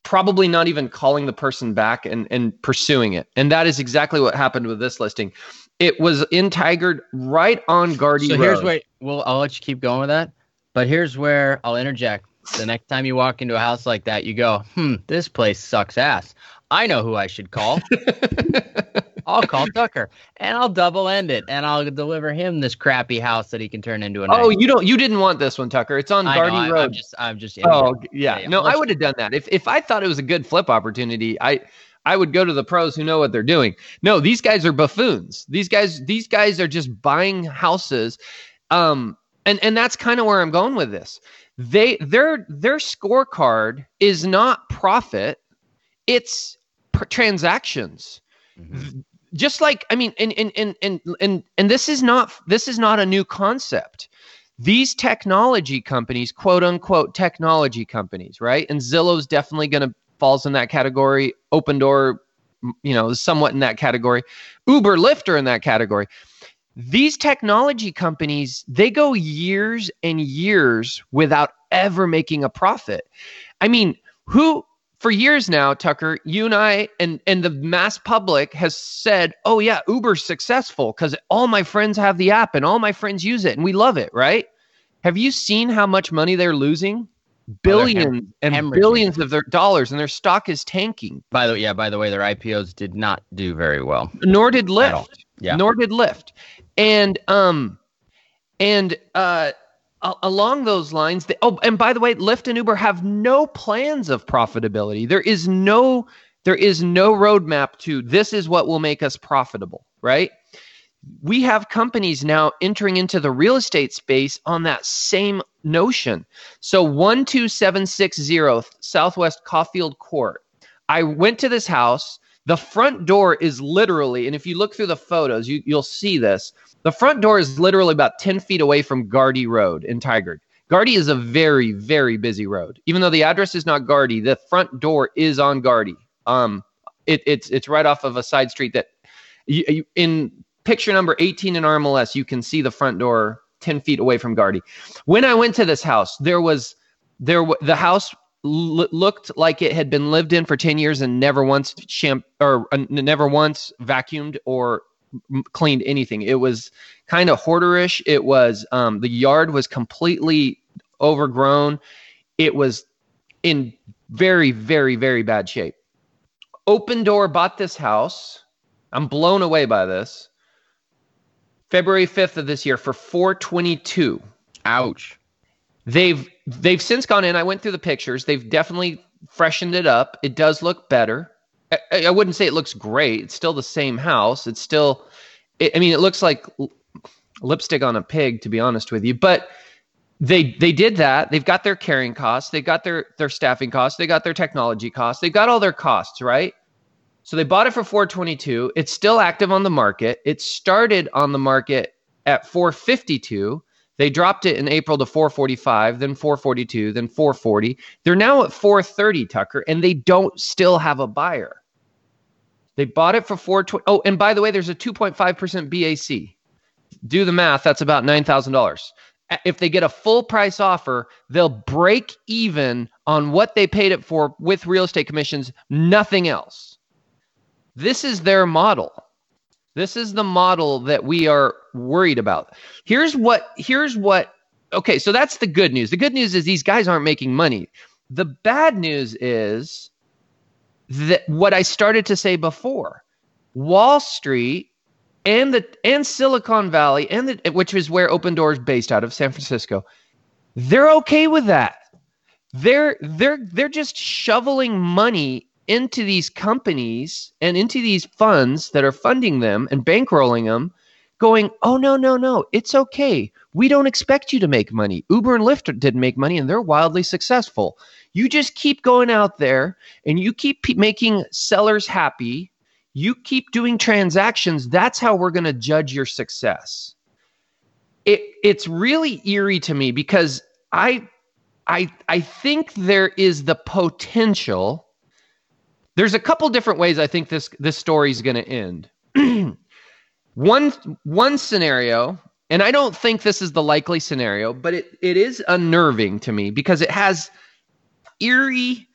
Speaker 2: probably not even calling the person back and, and pursuing it. And that is exactly what happened with this listing. It was in Tigard right on Gaarde
Speaker 1: so
Speaker 2: Road.
Speaker 1: here's where well I'll let you keep going with that. But here's where I'll interject. The next time you walk into a house like that, you go, hmm, this place sucks ass. I know who I should call. I'll call Tucker and I'll double end it and I'll deliver him this crappy house that he can turn into a.
Speaker 2: Oh, you don't you didn't want this one, Tucker. It's on
Speaker 1: I know,
Speaker 2: Gaarde
Speaker 1: I,
Speaker 2: Road.
Speaker 1: I'm just, I'm just.
Speaker 2: Oh yeah,
Speaker 1: yeah,
Speaker 2: no, I would have done that if if I thought it was a good flip opportunity. I I would go to the pros who know what they're doing. No, these guys are buffoons. These guys these guys are just buying houses, um, and and that's kind of where I'm going with this. They their their scorecard is not profit, it's transactions
Speaker 1: Mhm.
Speaker 2: Just like i mean and and and and and, and this is not this is not a new concept. These technology companies quote unquote technology companies right? And zillow's definitely going to falls in that category Opendoor you know somewhat in that category uber lyft are in that category. These technology companies they go years and years without ever making a profit. I mean who for years now, Tucker, you and I and and the mass public has said, "Oh yeah, Uber's successful because all my friends have the app and all my friends use it and we love it." Right? Have you seen how much money they're losing? Billions and billions of their dollars, and their stock is tanking.
Speaker 1: By the way, yeah. By the way, their IPOs did not do very well.
Speaker 2: Nor did. Lyft.
Speaker 1: Yeah.
Speaker 2: Nor did Lyft. And um, and uh, along those lines, they, oh, and by the way, Lyft and Uber have no plans of profitability. There is no there is no roadmap to this is what will make us profitable, right? We have companies now entering into the real estate space on that same notion. So 12760 Southwest Caulfield Court. I went to this house. The front door is literally, and if you look through the photos, you, you'll see this. The front door is literally about 10 feet away from Gaarde Road in Tigard. Gaarde is a very, very busy road. Even though the address is not Gaarde, the front door is on Gaarde. Um, it, it's it's right off of a side street that you, you, in picture number 18 in RMLS, you can see the front door 10 feet away from Gaarde. When I went to this house, there was there the house l- looked like it had been lived in for 10 years and never once champ or uh, never once vacuumed or m- cleaned anything. It was kind of hoarderish. It was um, the yard was completely overgrown. It was in very, very, very bad shape. Opendoor bought this house. I'm blown away by this. February 5th of this year for 422
Speaker 1: Ouch.
Speaker 2: They've they've since gone in. I went through the pictures. They've definitely freshened it up. It does look better. I, I wouldn't say it looks great. It's still the same house. It's still it, i mean it looks like lipstick on a pig to be honest with you but they they did that. They've got their carrying costs. They've got their their staffing costs. They got their technology costs. They've got all their costs right? So they bought it for 422 it's still active on the market. It started on the market at 452 they dropped it in April to 445, then 442, then 440. They're now at 430, Tucker, and they don't still have a buyer. They bought it for 420. Oh, and by the way, there's a 2.5% BAC. Do the math, that's about $9,000. If they get a full price offer, they'll break even on what they paid it for with real estate commissions, nothing else. This is their model. This is the model that we are worried about. Here's what here's what okay, so that's the good news. The good news is these guys aren't making money. the bad news is that what I started to say before, Wall Street and the and Silicon Valley and the which is where Opendoor is based out of San Francisco, they're okay with that. They're they're they're just shoveling money into these companies and into these funds that are funding them and bankrolling them, going, oh no, no, no, it's okay. We don't expect you to make money. Uber and Lyft didn't make money and they're wildly successful. You just keep going out there and you keep p- making sellers happy. You keep doing transactions. That's how we're going to judge your success. It, it's really eerie to me because I, I, I think there is the potential. There's a couple different ways I think this this story is going to end. one one scenario and I don't think this is the likely scenario, but it, it is unnerving to me because it has eerie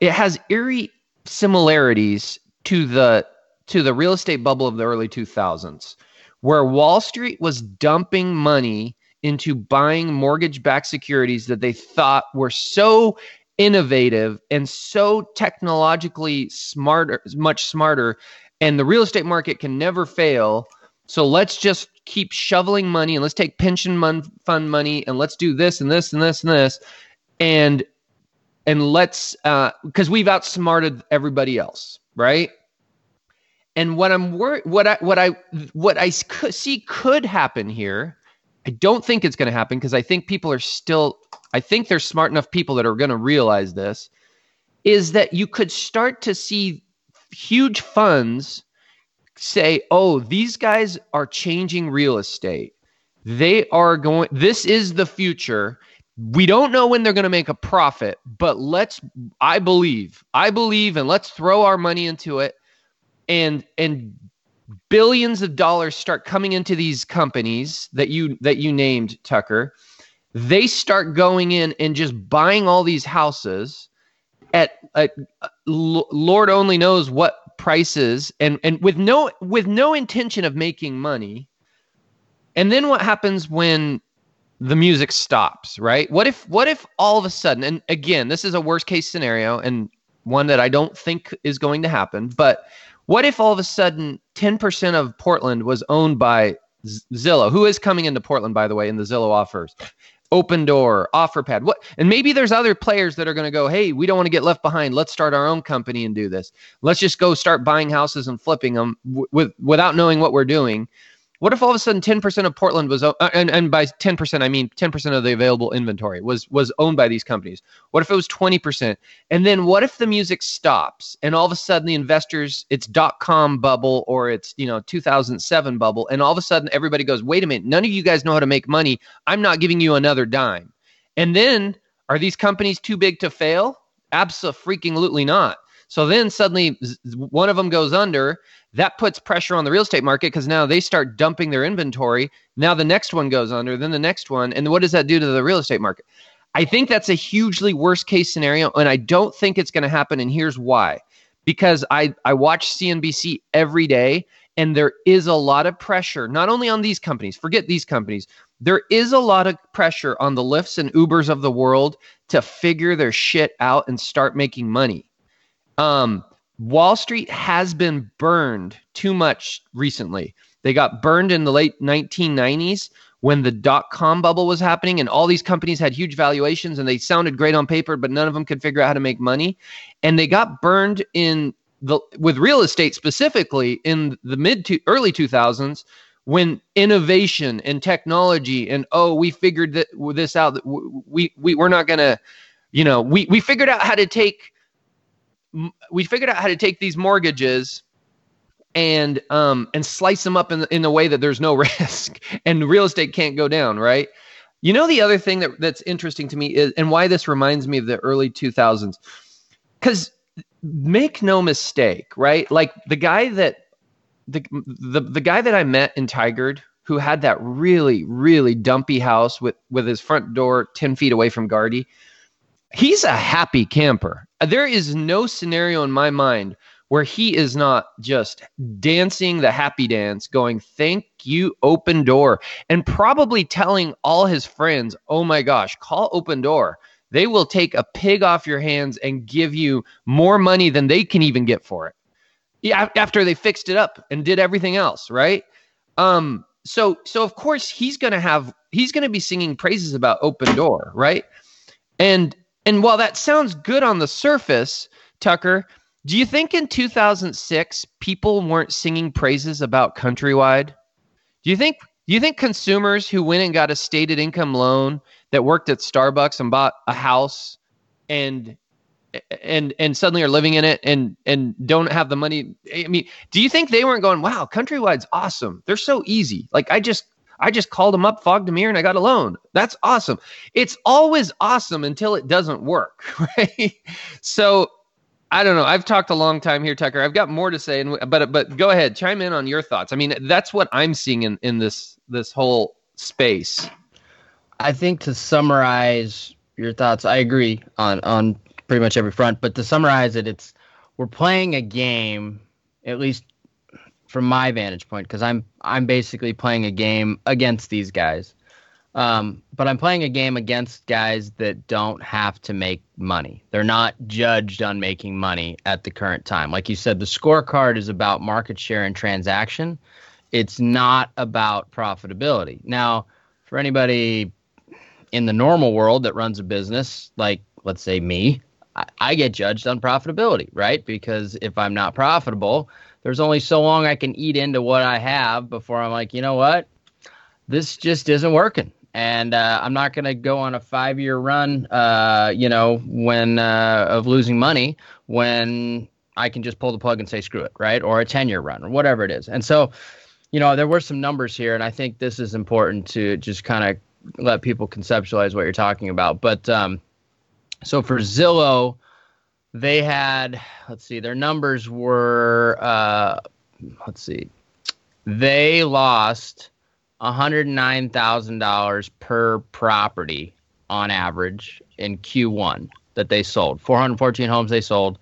Speaker 2: it has eerie similarities to the to the real estate bubble of the early 2000s where Wall Street was dumping money into buying mortgage-backed securities that they thought were so innovative and so technologically smarter much smarter and the real estate market can never fail. So let's just keep shoveling money and let's take pension fund money and let's do this and this and this and this. And and let's uh because we've outsmarted everybody else right? And what i'm worried what i what i what i see could happen here i don't think it's going to happen because i think people are still i think there's smart enough people that are going to realize this is that you could start to see huge funds say oh these guys are changing real estate they are going this is the future we don't know when they're going to make a profit, but let's I believe. I believe and let's throw our money into it and and billions of dollars start coming into these companies that you that you named Tucker. They start going in and just buying all these houses at, at uh, Lord only knows what prices and and with no with no intention of making money. And then what happens when the music stops, right? What if what if all of a sudden and again, this is a worst case scenario and one that I don't think is going to happen, but what if all of a sudden 10% of Portland was owned by Zillow, who is coming into Portland by the way in the Zillow offers? Opendoor, OfferPad. What and maybe there's other players that are going to go, "Hey, we don't want to get left behind. Let's start our own company and do this. Let's just go start buying houses and flipping them w- with without knowing what we're doing." What if all of a sudden 10% of Portland was, uh, and, and by 10%, I mean 10% of the available inventory was, was owned by these companies? What if it was 20%? And then what if the music stops and all of a sudden the investors, it's dot com bubble or it's, you know, 2007 bubble. And all of a sudden everybody goes, wait a minute, none of you guys know how to make money. I'm not giving you another dime. And then are these companies too big to fail? Absolutely not. So then suddenly one of them goes under that puts pressure on the real estate market because now they start dumping their inventory. Now the next one goes under, then the next one. And what does that do to the real estate market? I think that's a hugely worst case scenario. And I don't think it's going to happen. And here's why because I, I watch CNBC every day and there is a lot of pressure, not only on these companies, forget these companies, there is a lot of pressure on the Lyfts and Ubers of the world to figure their shit out and start making money. Um, Wall Street has been burned too much recently. They got burned in the late 1990s when the dot com bubble was happening and all these companies had huge valuations and they sounded great on paper, but none of them could figure out how to make money. And they got burned in the with real estate specifically in the mid to early 2000s when innovation and technology and oh we figured that this out we we we're not to you know we we figured out how to take we figured out how to take these mortgages and um and slice them up in in a way that there's no risk and real estate can't go down right you know the other thing that that's interesting to me is and why this reminds me of the early 2000s cuz make no mistake right like the guy that the the, the guy that I met in Tigard who had that really really dumpy house with with his front door 10 feet away from Gaarde he's a happy camper. There is no scenario in my mind where he is not just dancing the happy dance, going, Thank you, Opendoor, and probably telling all his friends, Oh my gosh, call Opendoor. they will take a pig off your hands and give you more money than they can even get for it. Yeah, after they fixed it up and did everything else, right? Um, so so of course he's gonna have he's gonna be singing praises about Opendoor, right? And and while that sounds good on the surface, Tucker, do you think in 2006 people weren't singing praises about Countrywide? Do you think do you think consumers who went and got a stated income loan that worked at Starbucks and bought a house and and and suddenly are living in it and and don't have the money I mean, do you think they weren't going, "Wow, Countrywide's awesome. They're so easy." Like I just I just called them up, fogged a mirror, and I got a loan. That's awesome. It's always awesome until it doesn't work, right? So I don't know. I've talked a long time here, Tucker. I've got more to say, and but but go ahead, chime in on your thoughts. I mean, that's what I'm seeing in in this this whole space.
Speaker 1: I think to summarize your thoughts, I agree on on pretty much every front. But to summarize it, it's we're playing a game, at least from my vantage point, because I'm I'm basically playing a game against these guys. Um, but I'm playing a game against guys that don't have to make money. They're not judged on making money at the current time. Like you said, the scorecard is about market share and transaction. It's not about profitability. Now, for anybody in the normal world that runs a business, like let's say me, I, I get judged on profitability, right? Because if I'm not profitable, there's only so long I can eat into what I have before I'm like, you know what? This just isn't working and uh, I'm not going to go on a five year run, uh, you know, when uh, of losing money when I can just pull the plug and say screw it, right? Or a 10 year run or whatever it is. And so, you know, there were some numbers here, and I think this is important to just kind of let people conceptualize what you're talking about. But um, so for Zillow, they had, let's see, their numbers were, uh, let's see, they lost $109,000 per property on average in Q1 that they sold. 414 homes they sold.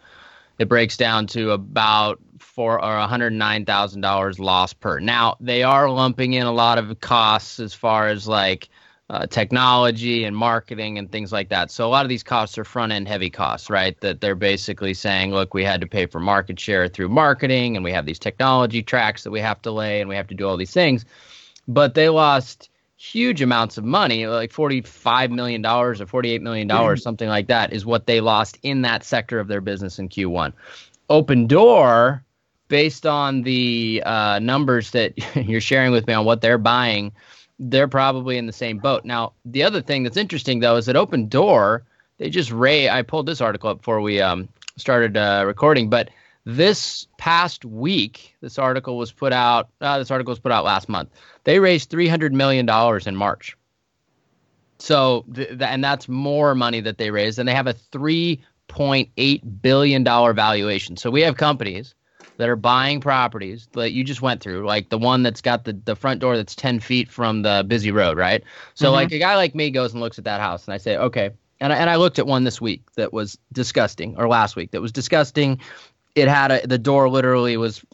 Speaker 1: It breaks down to about four or $109,000 loss per. Now, they are lumping in a lot of costs as far as like uh, technology and marketing and things like that. So a lot of these costs are front end heavy costs, right? That they're basically saying, look, we had to pay for market share through marketing and we have these technology tracks that we have to lay and we have to do all these things but they lost huge amounts of money, like $45 million or $48 million, mm-hmm. something like that, is what they lost in that sector of their business in Q1. Opendoor, based on the uh, numbers that you're sharing with me on what they're buying, they're probably in the same boat. Now, the other thing that's interesting, though, is that Opendoor, they just ray. I pulled this article up before we um, started uh, recording, but this past week, this article was put out. Uh, this article was put out last month. They raised three hundred million dollars in March. So, th- th- and that's more money that they raised, and they have a three point eight billion dollar valuation. So we have companies that are buying properties that you just went through, like the one that's got the, the front door that's 10 feet from the busy road, right? So, mm-hmm. like a guy like me goes and looks at that house, and I say, okay. And I, and I looked at one this week that was disgusting, or last week that was disgusting it had a the door literally was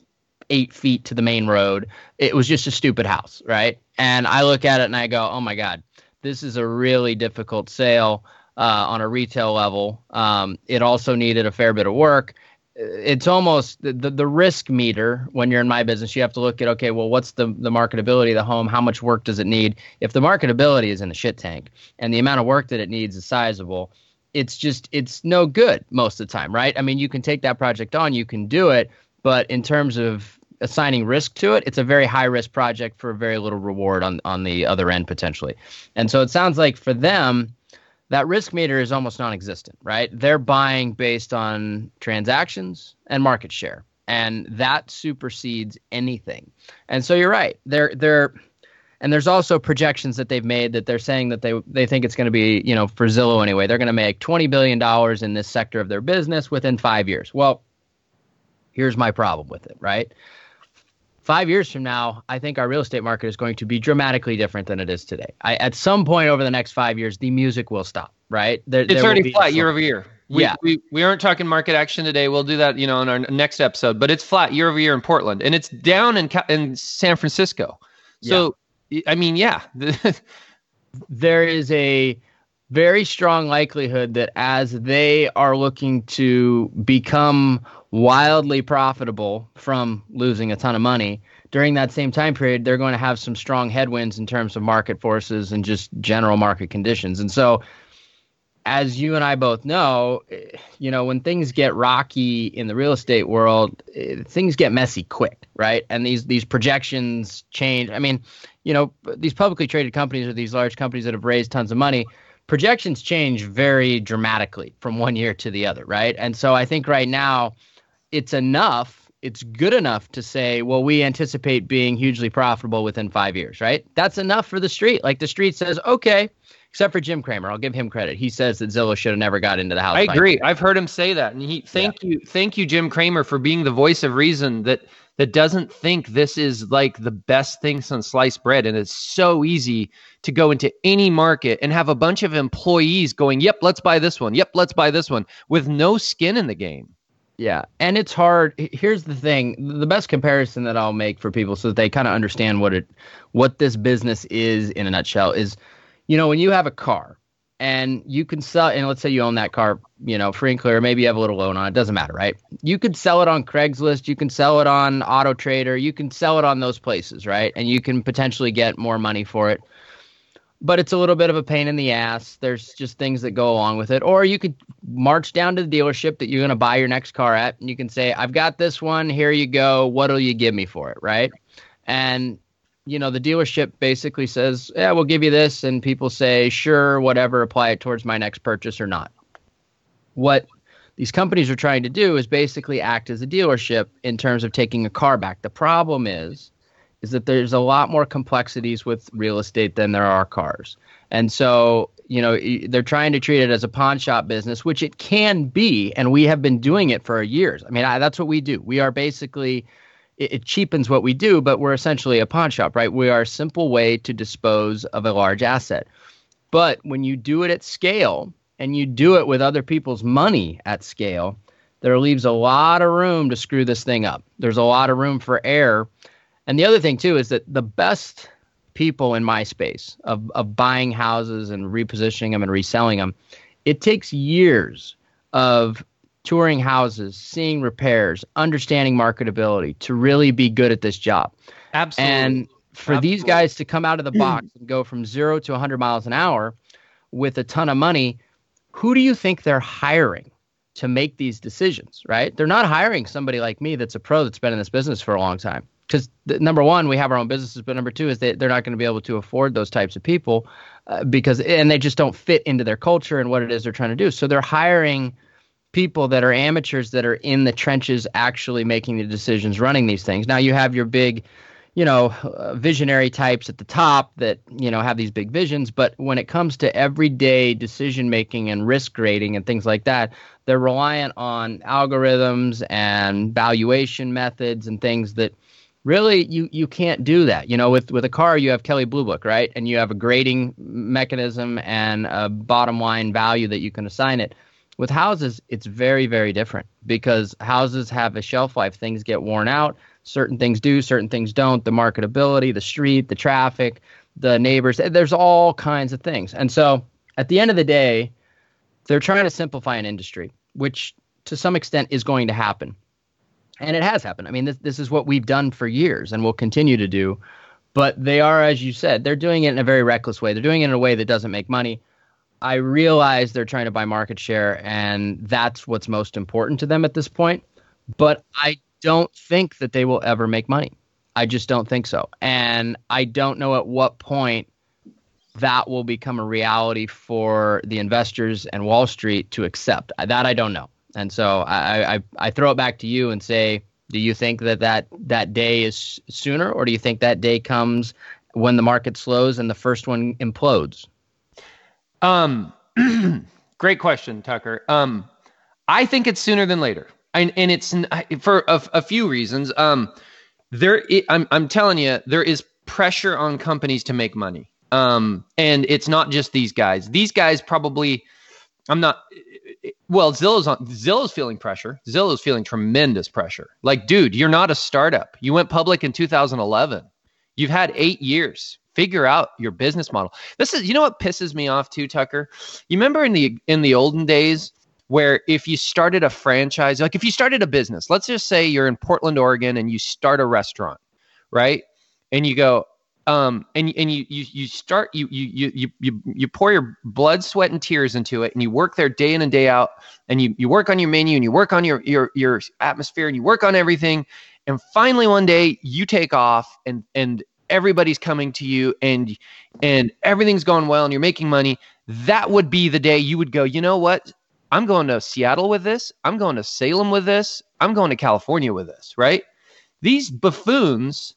Speaker 1: eight feet to the main road. It was just a stupid house, right? And I look at it and I go, oh my god, this is a really difficult sale uh, on a retail level. Um, it also needed a fair bit of work. It's almost the, the, the risk meter when you're in my business. You have to look at okay, well, what's the the marketability of the home? How much work does it need? If the marketability is in the shit tank and the amount of work that it needs is sizable, it's just it's no good most of the time, right? I mean, you can take that project on, you can do it, but in terms of assigning risk to it, it's a very high risk project for very little reward on on the other end potentially. And so it sounds like for them that risk meter is almost non-existent, right? They're buying based on transactions and market share, and that supersedes anything. And so you're right. They're they're and there's also projections that they've made that they're saying that they they think it's going to be, you know, for Zillow anyway, they're going to make 20 billion dollars in this sector of their business within 5 years. Well, here's my problem with it, right? 5 years from now, I think our real estate market is going to be dramatically different than it is today. I, at some point over the next 5 years, the music will stop, right?
Speaker 2: There, it's there already flat year over year. We, yeah. we, we aren't talking market action today. We'll do that, you know, in our next episode. But it's flat year over year in Portland, and it's down in in San Francisco. So I mean, yeah.
Speaker 1: there is a very strong likelihood that as they are looking to become wildly profitable from losing a ton of money during that same time period they're going to have some strong headwinds in terms of market forces and just general market conditions and so as you and I both know, you know, when things get rocky in the real estate world, eh, things get messy quick, right? And these these projections change. I mean, you know, these publicly traded companies or these large companies that have raised tons of money, projections change very dramatically from one year to the other, right? And so I think right now it's enough, it's good enough to say, well, we anticipate being hugely profitable within 5 years, right? That's enough for the street. Like the street says, "Okay, except for Jim Cramer. I'll give him credit. He says that Zillow should have never got into the house.
Speaker 2: I agree. I've heard him say that, and he thank yeah. you, thank you, Jim Cramer, for being the voice of reason that that doesn't think this is like the best thing since sliced bread. And it's so easy to go into any market and have a bunch of employees going, "Yep, let's buy this one. Yep, let's buy this one," with no skin in the game.
Speaker 1: Yeah, and it's hard. Here's the thing: the best comparison that I'll make for people, so that they kind of understand what it, what this business is in a nutshell, is you know, when you have a car and you can sell, and let's say you own that car, you know, free and clear, maybe you have a little loan on it, doesn't matter, right? You could sell it on Craigslist, you can sell it on Auto Trader, you can sell it on those places, right? And you can potentially get more money for it. But it's a little bit of a pain in the ass. There's just things that go along with it. Or you could march down to the dealership that you're going to buy your next car at, and you can say, I've got this one. Here you go. What'll you give me for it? Right. And you know, the dealership basically says, yeah, we'll give you this. And people say, sure, whatever, apply it towards my next purchase or not. What these companies are trying to do is basically act as a dealership in terms of taking a car back. The problem is, is that there's a lot more complexities with real estate than there are cars. And so, you know, they're trying to treat it as a pawn shop business, which it can be. And we have been doing it for years. I mean, I, that's what we do. We are basically it, it cheapens what we do, but we're essentially a pawn shop, right? We are a simple way to dispose of a large asset. But when you do it at scale and you do it with other people's money at scale, there leaves a lot of room to screw this thing up. There's a lot of room for error. And the other thing, too, is that the best people in my space of, of buying houses and repositioning them and reselling them, it takes years of touring houses, seeing repairs, understanding marketability to really be good at this job.
Speaker 2: Absolutely.
Speaker 1: And for Absolutely. these guys to come out of the box and go from zero to 100 miles an hour with a ton of money, who do you think they're hiring to make these decisions, right? They're not hiring somebody like me that's a pro that's been in this business for a long time. Because number one, we have our own businesses, but number two is that they're not going to be able to afford those types of people uh, because, and they just don't fit into their culture and what it is they're trying to do. So they're hiring people that are amateurs that are in the trenches actually making the decisions running these things now you have your big you know uh, visionary types at the top that you know have these big visions but when it comes to everyday decision making and risk grading and things like that they're reliant on algorithms and valuation methods and things that really you you can't do that you know with with a car you have kelley blue book right and you have a grading mechanism and a bottom line value that you can assign it with houses, it's very, very different because houses have a shelf life. Things get worn out. Certain things do, certain things don't. The marketability, the street, the traffic, the neighbors, eh, there's all kinds of things. And so at the end of the day, they're trying to simplify an industry, which to some extent is going to happen. And it has happened. I mean, this, this is what we've done for years and will continue to do. But they are, as you said, they're doing it in a very reckless way. They're doing it in a way that doesn't make money. I realize they're trying to buy market share, and that's what's most important to them at this point. But I don't think that they will ever make money. I just don't think so. And I don't know at what point that will become a reality for the investors and Wall Street to accept. That I don't know. And so I, I, I throw it back to you and say, do you think that, that that day is sooner, or do you think that day comes when the market slows and the first one implodes?
Speaker 2: Um, great question, Tucker. Um, I think it's sooner than later, and and it's for a, a few reasons. Um, there, I'm I'm telling you, there is pressure on companies to make money. Um, and it's not just these guys. These guys probably, I'm not. Well, Zillow's on. Zillow's feeling pressure. Zillow's feeling tremendous pressure. Like, dude, you're not a startup. You went public in 2011. You've had eight years figure out your business model. This is you know what pisses me off too, Tucker? You remember in the in the olden days where if you started a franchise, like if you started a business, let's just say you're in Portland, Oregon, and you start a restaurant, right? And you go, um, and and you you you start you you you you you pour your blood, sweat, and tears into it, and you work there day in and day out, and you you work on your menu, and you work on your your your atmosphere, and you work on everything, and finally one day you take off, and and everybody's coming to you, and and everything's going well, and you're making money. That would be the day you would go. You know what? I'm going to Seattle with this. I'm going to Salem with this. I'm going to California with this, right? These buffoons,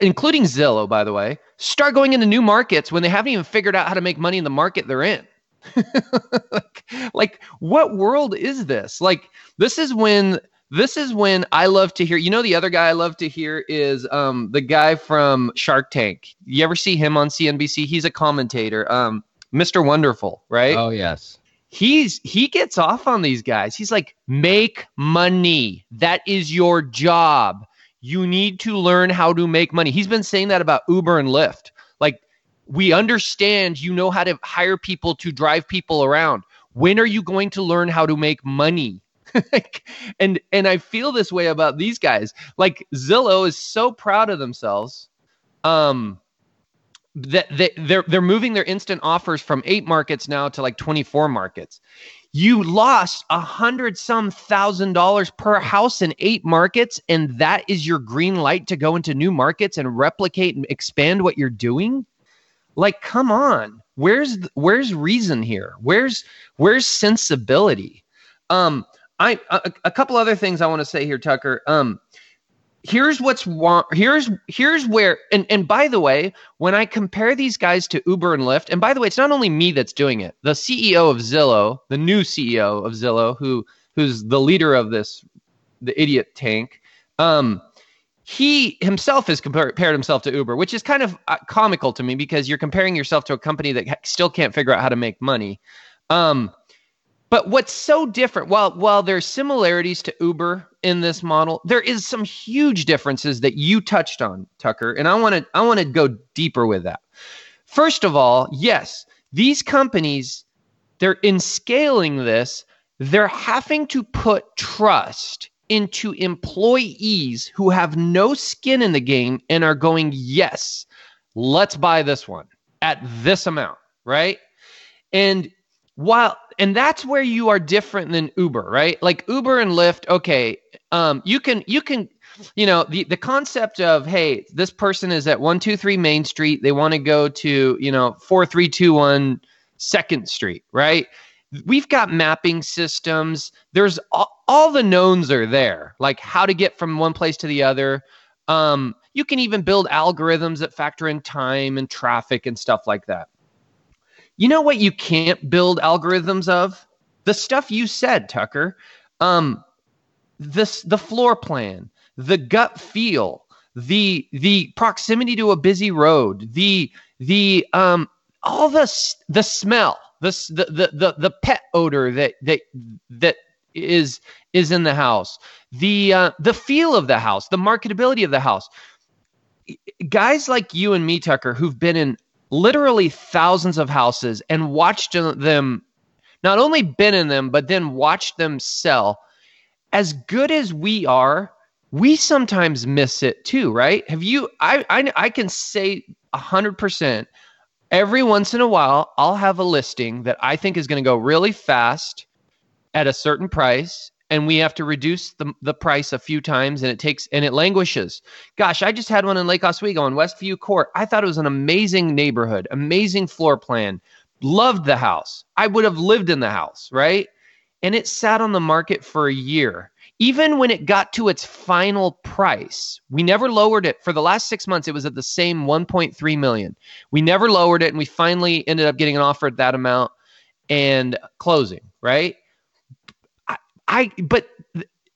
Speaker 2: including Zillow, by the way, start going into new markets when they haven't even figured out how to make money in the market they're in. like, like, what world is this? Like, this is when this is when I love to hear. You know, the other guy I love to hear is um, the guy from Shark Tank. You ever see him on CNBC? He's a commentator. Um, Mr. Wonderful, right?
Speaker 1: Oh yes
Speaker 2: he's he gets off on these guys. He's like, make money. That is your job. You need to learn how to make money. He's been saying that about Uber and Lyft. Like, we understand you know how to hire people to drive people around. When are you going to learn how to make money? and and I feel this way about these guys. Like Zillow is so proud of themselves. Um that they, they're they're moving their instant offers from eight markets now to like 24 markets you lost a hundred some thousand dollars per house in eight markets and that is your green light to go into new markets and replicate and expand what you're doing? Like come on. Where's where's reason here? Where's where's sensibility? Um i a, a couple other things i want to say here tucker. Um here's what's here's here's where and and by the way when i compare these guys to uber and lyft and by the way it's not only me that's doing it the ceo of zillow the new ceo of zillow who who's the leader of this the idiot tank um he himself has compared himself to uber which is kind of uh, comical to me because you're comparing yourself to a company that still can't figure out how to make money. Um but what's so different, while while there's similarities to Uber in this model, there is some huge differences that you touched on, Tucker, and I want to I want to go deeper with that. First of all, yes, these companies they're in scaling this, they're having to put trust into employees who have no skin in the game and are going, "Yes, let's buy this one at this amount," right? And while and that's where you are different than Uber, right? Like Uber and Lyft, okay, um, you can you can you know the the concept of hey, this person is at one two three Main Street, they want to go to you know four three two one Second Street, right? We've got mapping systems. There's all, all the knowns are there, like how to get from one place to the other. Um, you can even build algorithms that factor in time and traffic and stuff like that. You know what you can't build algorithms of? The stuff you said, Tucker. Um, this the floor plan, the gut feel, the the proximity to a busy road, the the um all the the smell, the the the the, pet odor that that that is is in the house, the uh, the feel of the house, the marketability of the house. Guys like you and me, Tucker, who've been in literally thousands of houses and watched them not only been in them but then watched them sell. As good as we are we sometimes miss it too right? Have you i i, I can say 100% every once in a while i'll have a listing that i think is going to go really fast at a certain price and we have to reduce the, the price a few times and it takes and it languishes. Gosh i just had one in lake oswego on westview court. I thought it was an amazing neighborhood amazing floor plan. Loved the house. I would have lived in the house right? And it sat on the market for a year. Even when it got to its final price we never lowered it. For the last six months it was at the same 1.3 million. We never lowered it and we finally ended up getting an offer at that amount and closing right I but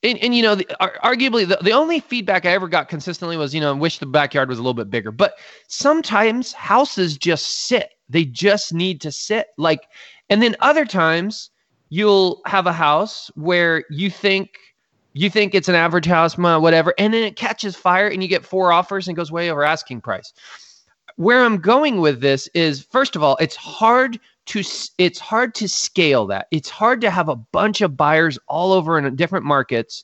Speaker 2: and, and you know the, arguably the, the only feedback I ever got consistently was you know I wish the backyard was a little bit bigger. But sometimes houses just sit. They just need to sit. Like and then other times you'll have a house where you think you think it's an average house, whatever, and then it catches fire and you get four offers and goes way over asking price. Where I'm going with this is, first of all, it's hard to it's hard to scale that. It's hard to have a bunch of buyers all over in different markets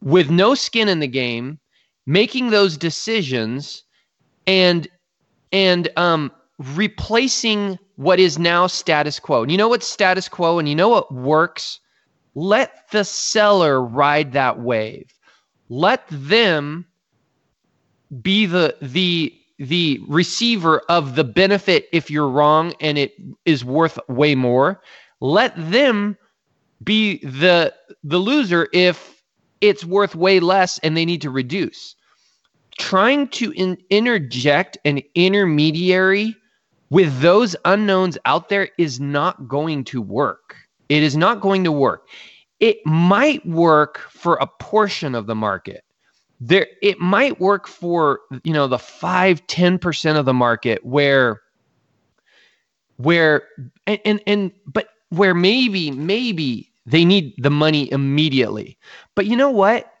Speaker 2: with no skin in the game, making those decisions and and um replacing what is now status quo. And you know what's status quo and you know what works? Let the seller ride that wave. Let them be the the the receiver of the benefit if you're wrong and it is worth way more. Let them be the the loser if it's worth way less and they need to reduce. Trying to in, interject an intermediary with those unknowns out there is not going to work. It is not going to work. It might work for a portion of the market. There it might work for, you know, the 5 10% of the market where where and and, and but where maybe maybe they need the money immediately. But you know what?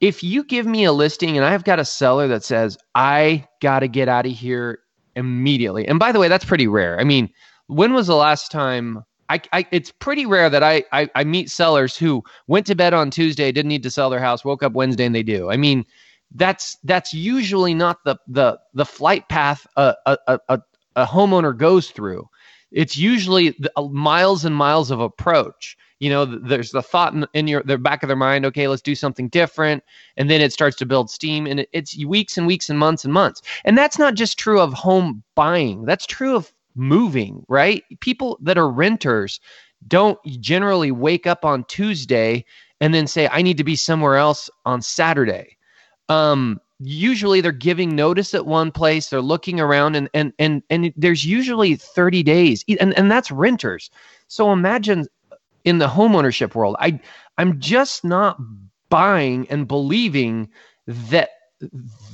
Speaker 2: If you give me a listing and I've got a seller that says, I got to get out of here immediately. And by the way, that's pretty rare. I mean, when was the last time? I, I it's pretty rare that I, I I meet sellers who went to bed on Tuesday, didn't need to sell their house, woke up Wednesday, and they do. I mean, that's that's usually not the the the flight path a a, a, a homeowner goes through. It's usually uh, miles and miles of approach you know there's the thought in, in your the back of their mind okay let's do something different and then it starts to build steam and it, it's weeks and weeks and months and months and that's not just true of home buying that's true of moving right people that are renters don't generally wake up on tuesday and then say i need to be somewhere else on saturday um, usually they're giving notice at one place they're looking around and and and, and there's usually 30 days and, and that's renters so imagine in the homeownership world. I I'm just not buying and believing that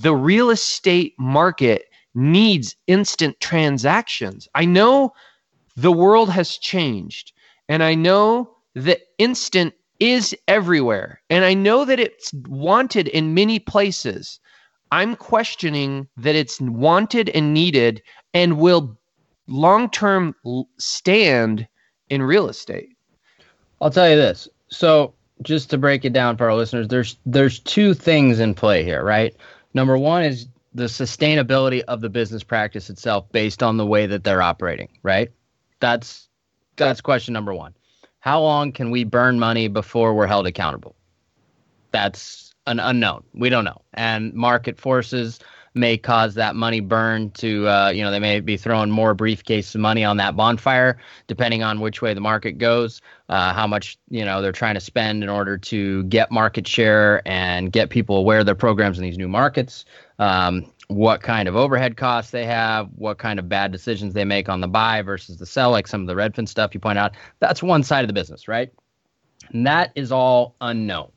Speaker 2: the real estate market needs instant transactions. I know the world has changed and I know that instant is everywhere and I know that it's wanted in many places. I'm questioning that it's wanted and needed and will long term stand in real estate.
Speaker 1: I'll tell you this. So, just to break it down for our listeners, there's there's two things in play here, right? Number one is the sustainability of the business practice itself based on the way that they're operating, right? That's that's question number 1. How long can we burn money before we're held accountable? That's an unknown. We don't know. And market forces may cause that money burn to, uh, you know, they may be throwing more briefcase money on that bonfire, depending on which way the market goes, uh, how much, you know, they're trying to spend in order to get market share and get people aware of their programs in these new markets. Um, what kind of overhead costs they have, what kind of bad decisions they make on the buy versus the sell, like some of the Redfin stuff you point out. That's one side of the business, right? And that is all unknown.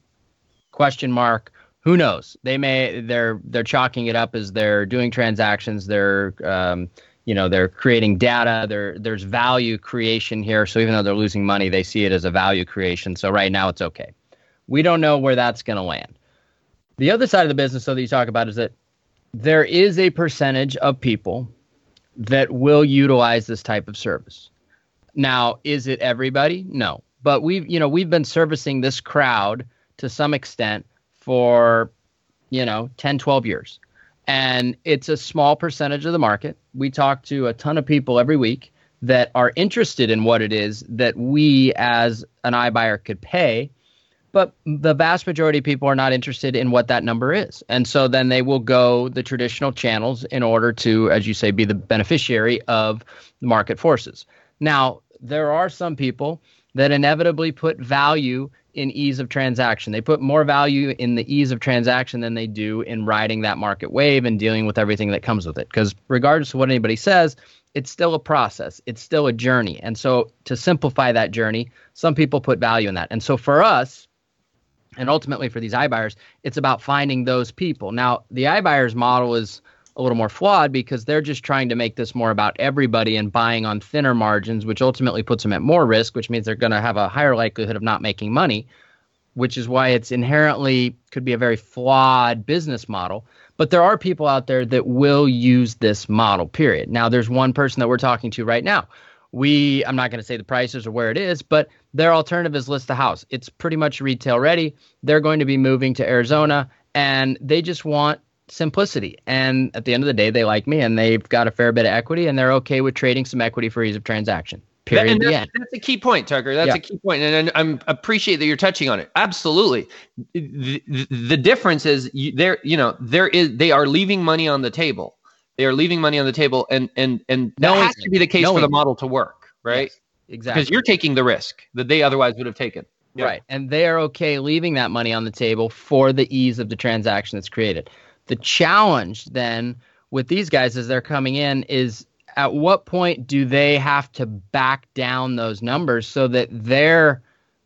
Speaker 1: Question mark who knows? They may they're they're chalking it up as they're doing transactions. They're um, you know they're creating data. There there's value creation here. So even though they're losing money, they see it as a value creation. So right now it's okay. We don't know where that's going to land. The other side of the business, though, that you talk about is that there is a percentage of people that will utilize this type of service. Now, is it everybody? No, but we've you know we've been servicing this crowd to some extent for, you know, 10, 12 years. And it's a small percentage of the market. We talk to a ton of people every week that are interested in what it is that we as an iBuyer could pay. But the vast majority of people are not interested in what that number is. And so then they will go the traditional channels in order to, as you say, be the beneficiary of the market forces. Now, there are some people that inevitably put value in ease of transaction. They put more value in the ease of transaction than they do in riding that market wave and dealing with everything that comes with it. Because regardless of what anybody says, it's still a process, it's still a journey. And so to simplify that journey, some people put value in that. And so for us, and ultimately for these iBuyers, it's about finding those people. Now, the iBuyers model is a little more flawed because they're just trying to make this more about everybody and buying on thinner margins, which ultimately puts them at more risk, which means they're going to have a higher likelihood of not making money. which is why it's inherently could be a very flawed business model. But there are people out there that will use this model, period. Now, there's one person that we're talking to right now. We, I'm not going to say the prices or where it is, but their alternative is list the house. It's pretty much retail ready. They're going to be moving to Arizona and they just want simplicity. And at the end of the day, they like me and they've got a fair bit of equity and they're okay with trading some equity for ease of transaction. Period.
Speaker 2: That, that's, that's, a key point, Tucker. That's yeah. a key point, and, and I appreciate that you're touching on it. Absolutely. The, the, the difference is you, there. You know, there is they are leaving money on the table. They are leaving money on the table, and and and that has to be the case for the model to work, right? Yes,
Speaker 1: exactly.
Speaker 2: Because you're taking the risk that they otherwise would have taken.
Speaker 1: Yep. Right, and they are okay leaving that money on the table for the ease of the transaction that's created. The challenge then with these guys as they're coming in is at what point do they have to back down those numbers so that their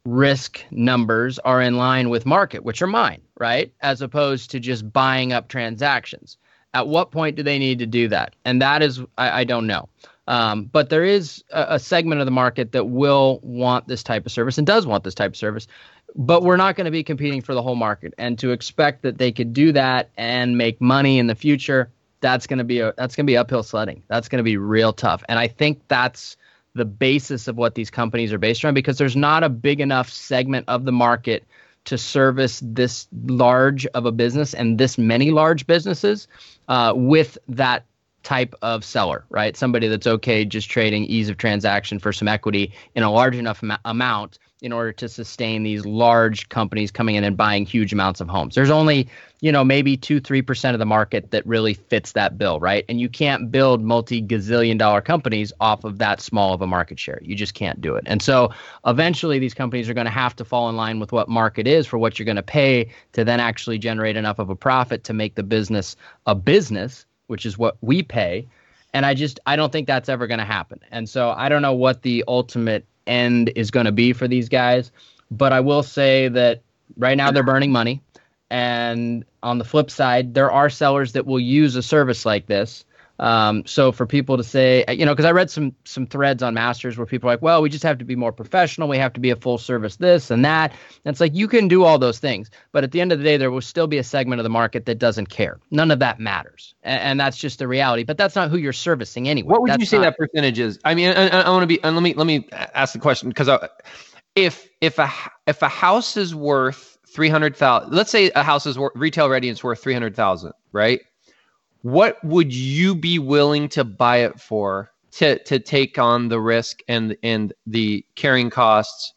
Speaker 1: risk numbers are in line with market, which are mine, right? As opposed to just buying up transactions. At what point do they need to do that? And that is, I, I don't know. Um, but there is a, a, segment of the market that will want this type of service and does want this type of service. But we're not going to be competing for the whole market. And to expect that they could do that and make money in the future, that's going to be a that's going to be uphill sledding. That's going to be real tough. And I think that's the basis of what these companies are based on because there's not a big enough segment of the market to service this large of a business and this many large businesses uh, with that type of seller, right? Somebody that's okay just trading ease of transaction for some equity in a large enough am- amount in order to sustain these large companies coming in and buying huge amounts of homes. There's only, you know, maybe two, three percent of the market that really fits that bill, right? And you can't build multi gazillion dollar companies off of that small of a market share. You just can't do it. And so eventually these companies are going to have to fall in line with what market is for what you're going to pay to then actually generate enough of a profit to make the business a business, which is what we pay. And I just I don't think that's ever going to happen. And so I don't know what the ultimate end is going to be for these guys. But I will say that right now they're burning money. And on the flip side, there are sellers that will use a service like this. Um, so for people to say, you know, because I read some some threads on Masters where people are like, well, we just have to be more professional. We have to be a full service this and that. And it's like you can do all those things, but at the end of the day, there will still be a segment of the market that doesn't care. None of that matters, and, and that's just the reality. But that's not who you're servicing anyway.
Speaker 2: What would
Speaker 1: that's
Speaker 2: you say not, that percentage is? I mean, I, I want to be. let me let me ask the question because if if a if a house is worth three hundred thousand, let's say a house is worth, retail ready and it's worth three hundred thousand, right? What would you be willing to buy it for to to take on the risk and and the carrying costs?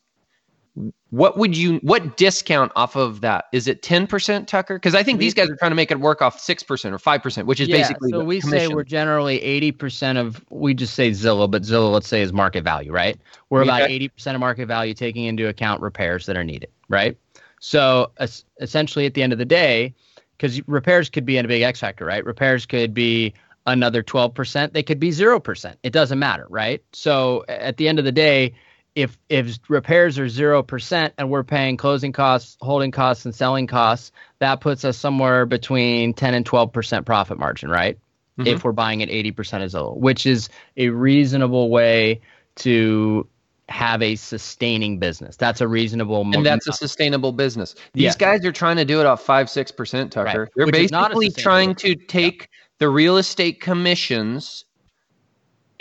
Speaker 2: What would you what discount off of that? Is it 10% tucker? Because i think we, these guys are trying to make it work off 6% or 5% which is yeah, basically
Speaker 1: so we
Speaker 2: commission.
Speaker 1: say we're generally 80% of we just say zillow but zillow let's say is market value right? We're about 80% of market value taking into account repairs that are needed right? So essentially at the end of the day because repairs could be in a big X factor, right? Repairs could be another 12%. They could be 0%. It doesn't matter, right? So at the end of the day, if if repairs are 0% and we're paying closing costs, holding costs and selling costs, that puts us somewhere between 10 and 12% profit margin, right? Mm-hmm. If we're buying at 80% of Zillow, which is a reasonable way to have a sustaining business. That's a reasonable
Speaker 2: and that's a sustainable business. These yeah. guys are trying to do it off five six percent, Tucker. Right. They're Which basically trying to take yeah. the real estate commissions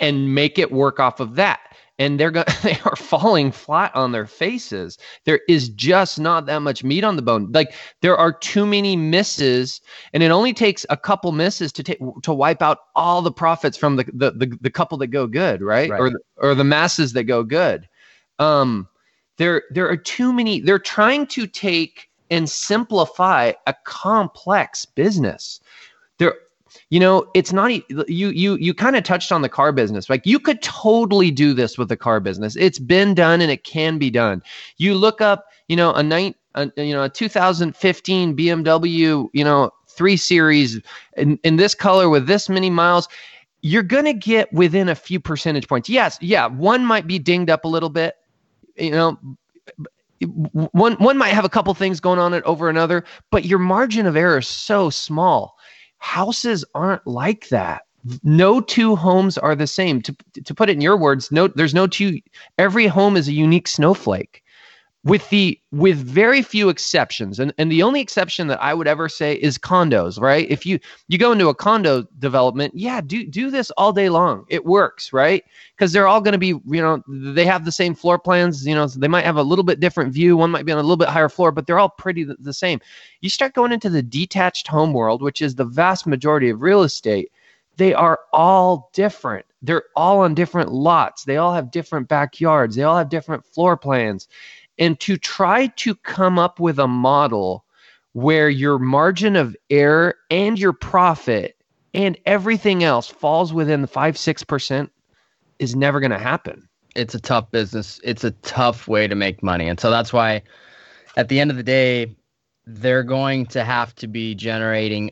Speaker 2: and make it work off of that and they're going they are falling flat on their faces. There is just not that much meat on the bone. Like there are too many misses and it only takes a couple misses to take to wipe out all the profits from the the, the, the couple that go good right, right. or the, or the masses that go good. Um there there are too many they're trying to take and simplify a complex business. There you know it's not you you you kind of touched on the car business. Like you could totally do this with the car business. It's been done and it can be done. You look up you know a night you know a 2015 bmw you know 3 series in, in this color with this many miles you're going to get within a few percentage points. Yes yeah one might be dinged up a little bit you know one one might have a couple things going on it over another but your margin of error is so small Houses aren't like that. No two homes are the same. To, to put it in your words, no, there's no two. Every home is a unique snowflake. With the with very few exceptions. And, and the only exception that i would ever say is condos right? If you you go into a condo development yeah do do this all day long. It works right? Because they're all going to be you know they have the same floor plans you know they might have a little bit different view. One might be on a little bit higher floor but they're all pretty the, the same. You start going into the detached home world which is the vast majority of real estate they are all different. They're all on different lots. They all have different backyards. They all have different floor plans and to try to come up with a model where your margin of error and your profit and everything else falls within the 5 6% is never going to happen.
Speaker 1: It's a tough business. It's a tough way to make money. And so that's why at the end of the day they're going to have to be generating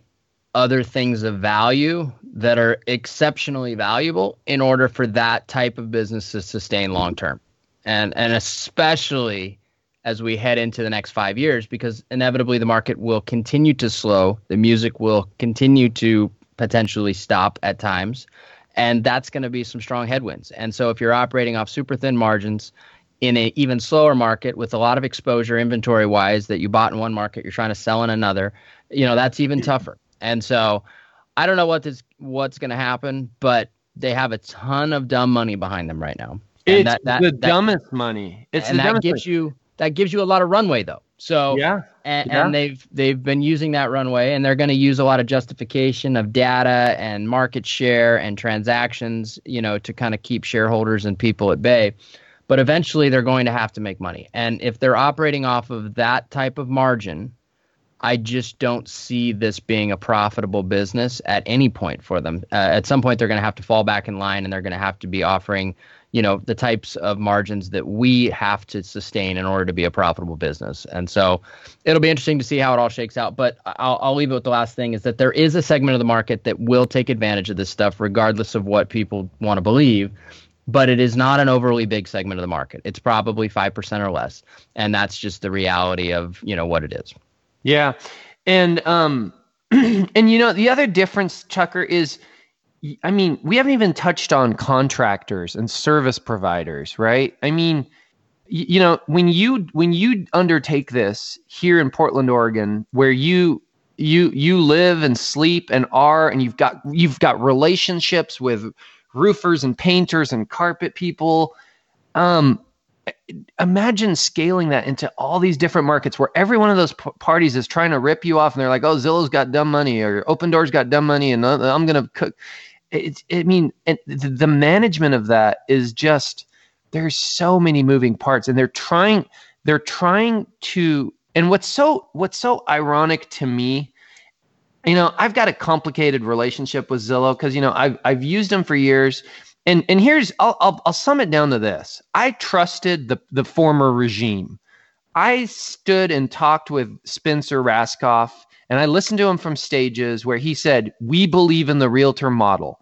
Speaker 1: other things of value that are exceptionally valuable in order for that type of business to sustain long term and and especially as we head into the next five years, because inevitably the market will continue to slow, the music will continue to potentially stop at times, and that's going to be some strong headwinds. And so, if you're operating off super thin margins in an even slower market with a lot of exposure inventory wise that you bought in one market, you're trying to sell in another, you know that's even tougher. And so, I don't know what this what's going to happen, but they have a ton of dumb money behind them right now.
Speaker 2: And it's that, that, the that, dumbest money. It's
Speaker 1: and
Speaker 2: that
Speaker 1: gives money. you that gives you a lot of runway though. So
Speaker 2: yeah,
Speaker 1: and,
Speaker 2: yeah.
Speaker 1: and they've they've been using that runway, and they're going to use a lot of justification of data and market share and transactions, you know, to kind of keep shareholders and people at bay. But eventually, they're going to have to make money, and if they're operating off of that type of margin, I just don't see this being a profitable business at any point for them. Uh, at some point, they're going to have to fall back in line, and they're going to have to be offering you know the types of margins that we have to sustain in order to be a profitable business. And so it'll be interesting to see how it all shakes out. But I'll, I'll leave it with the last thing is that there is a segment of the market that will take advantage of this stuff regardless of what people want to believe but it is not an overly big segment of the market. It's probably 5% or less. And that's just the reality of you know what it is.
Speaker 2: Yeah. And um and you know the other difference Tucker is I mean, we haven't even touched on contractors and service providers, right? I mean, you know, when you when you undertake this here in Portland, Oregon, where you you you live and sleep and are and you've got you've got relationships with roofers and painters and carpet people um imagine scaling that into all these different markets where every one of those p- parties is trying to rip you off and they're like oh zillow's got dumb money or Opendoor's got dumb money and uh, i'm gonna cook I mean, and the, management of that is just there's so many moving parts, and they're trying they're trying to. And what's so what's so ironic to me, you know, I've got a complicated relationship with Zillow because you know I've I've used them for years. And and here's I'll, I'll I'll sum it down to this. I trusted the the former regime. I stood and talked with Spencer Rascoff and I listened to him from stages where he said, We believe in the realtor model.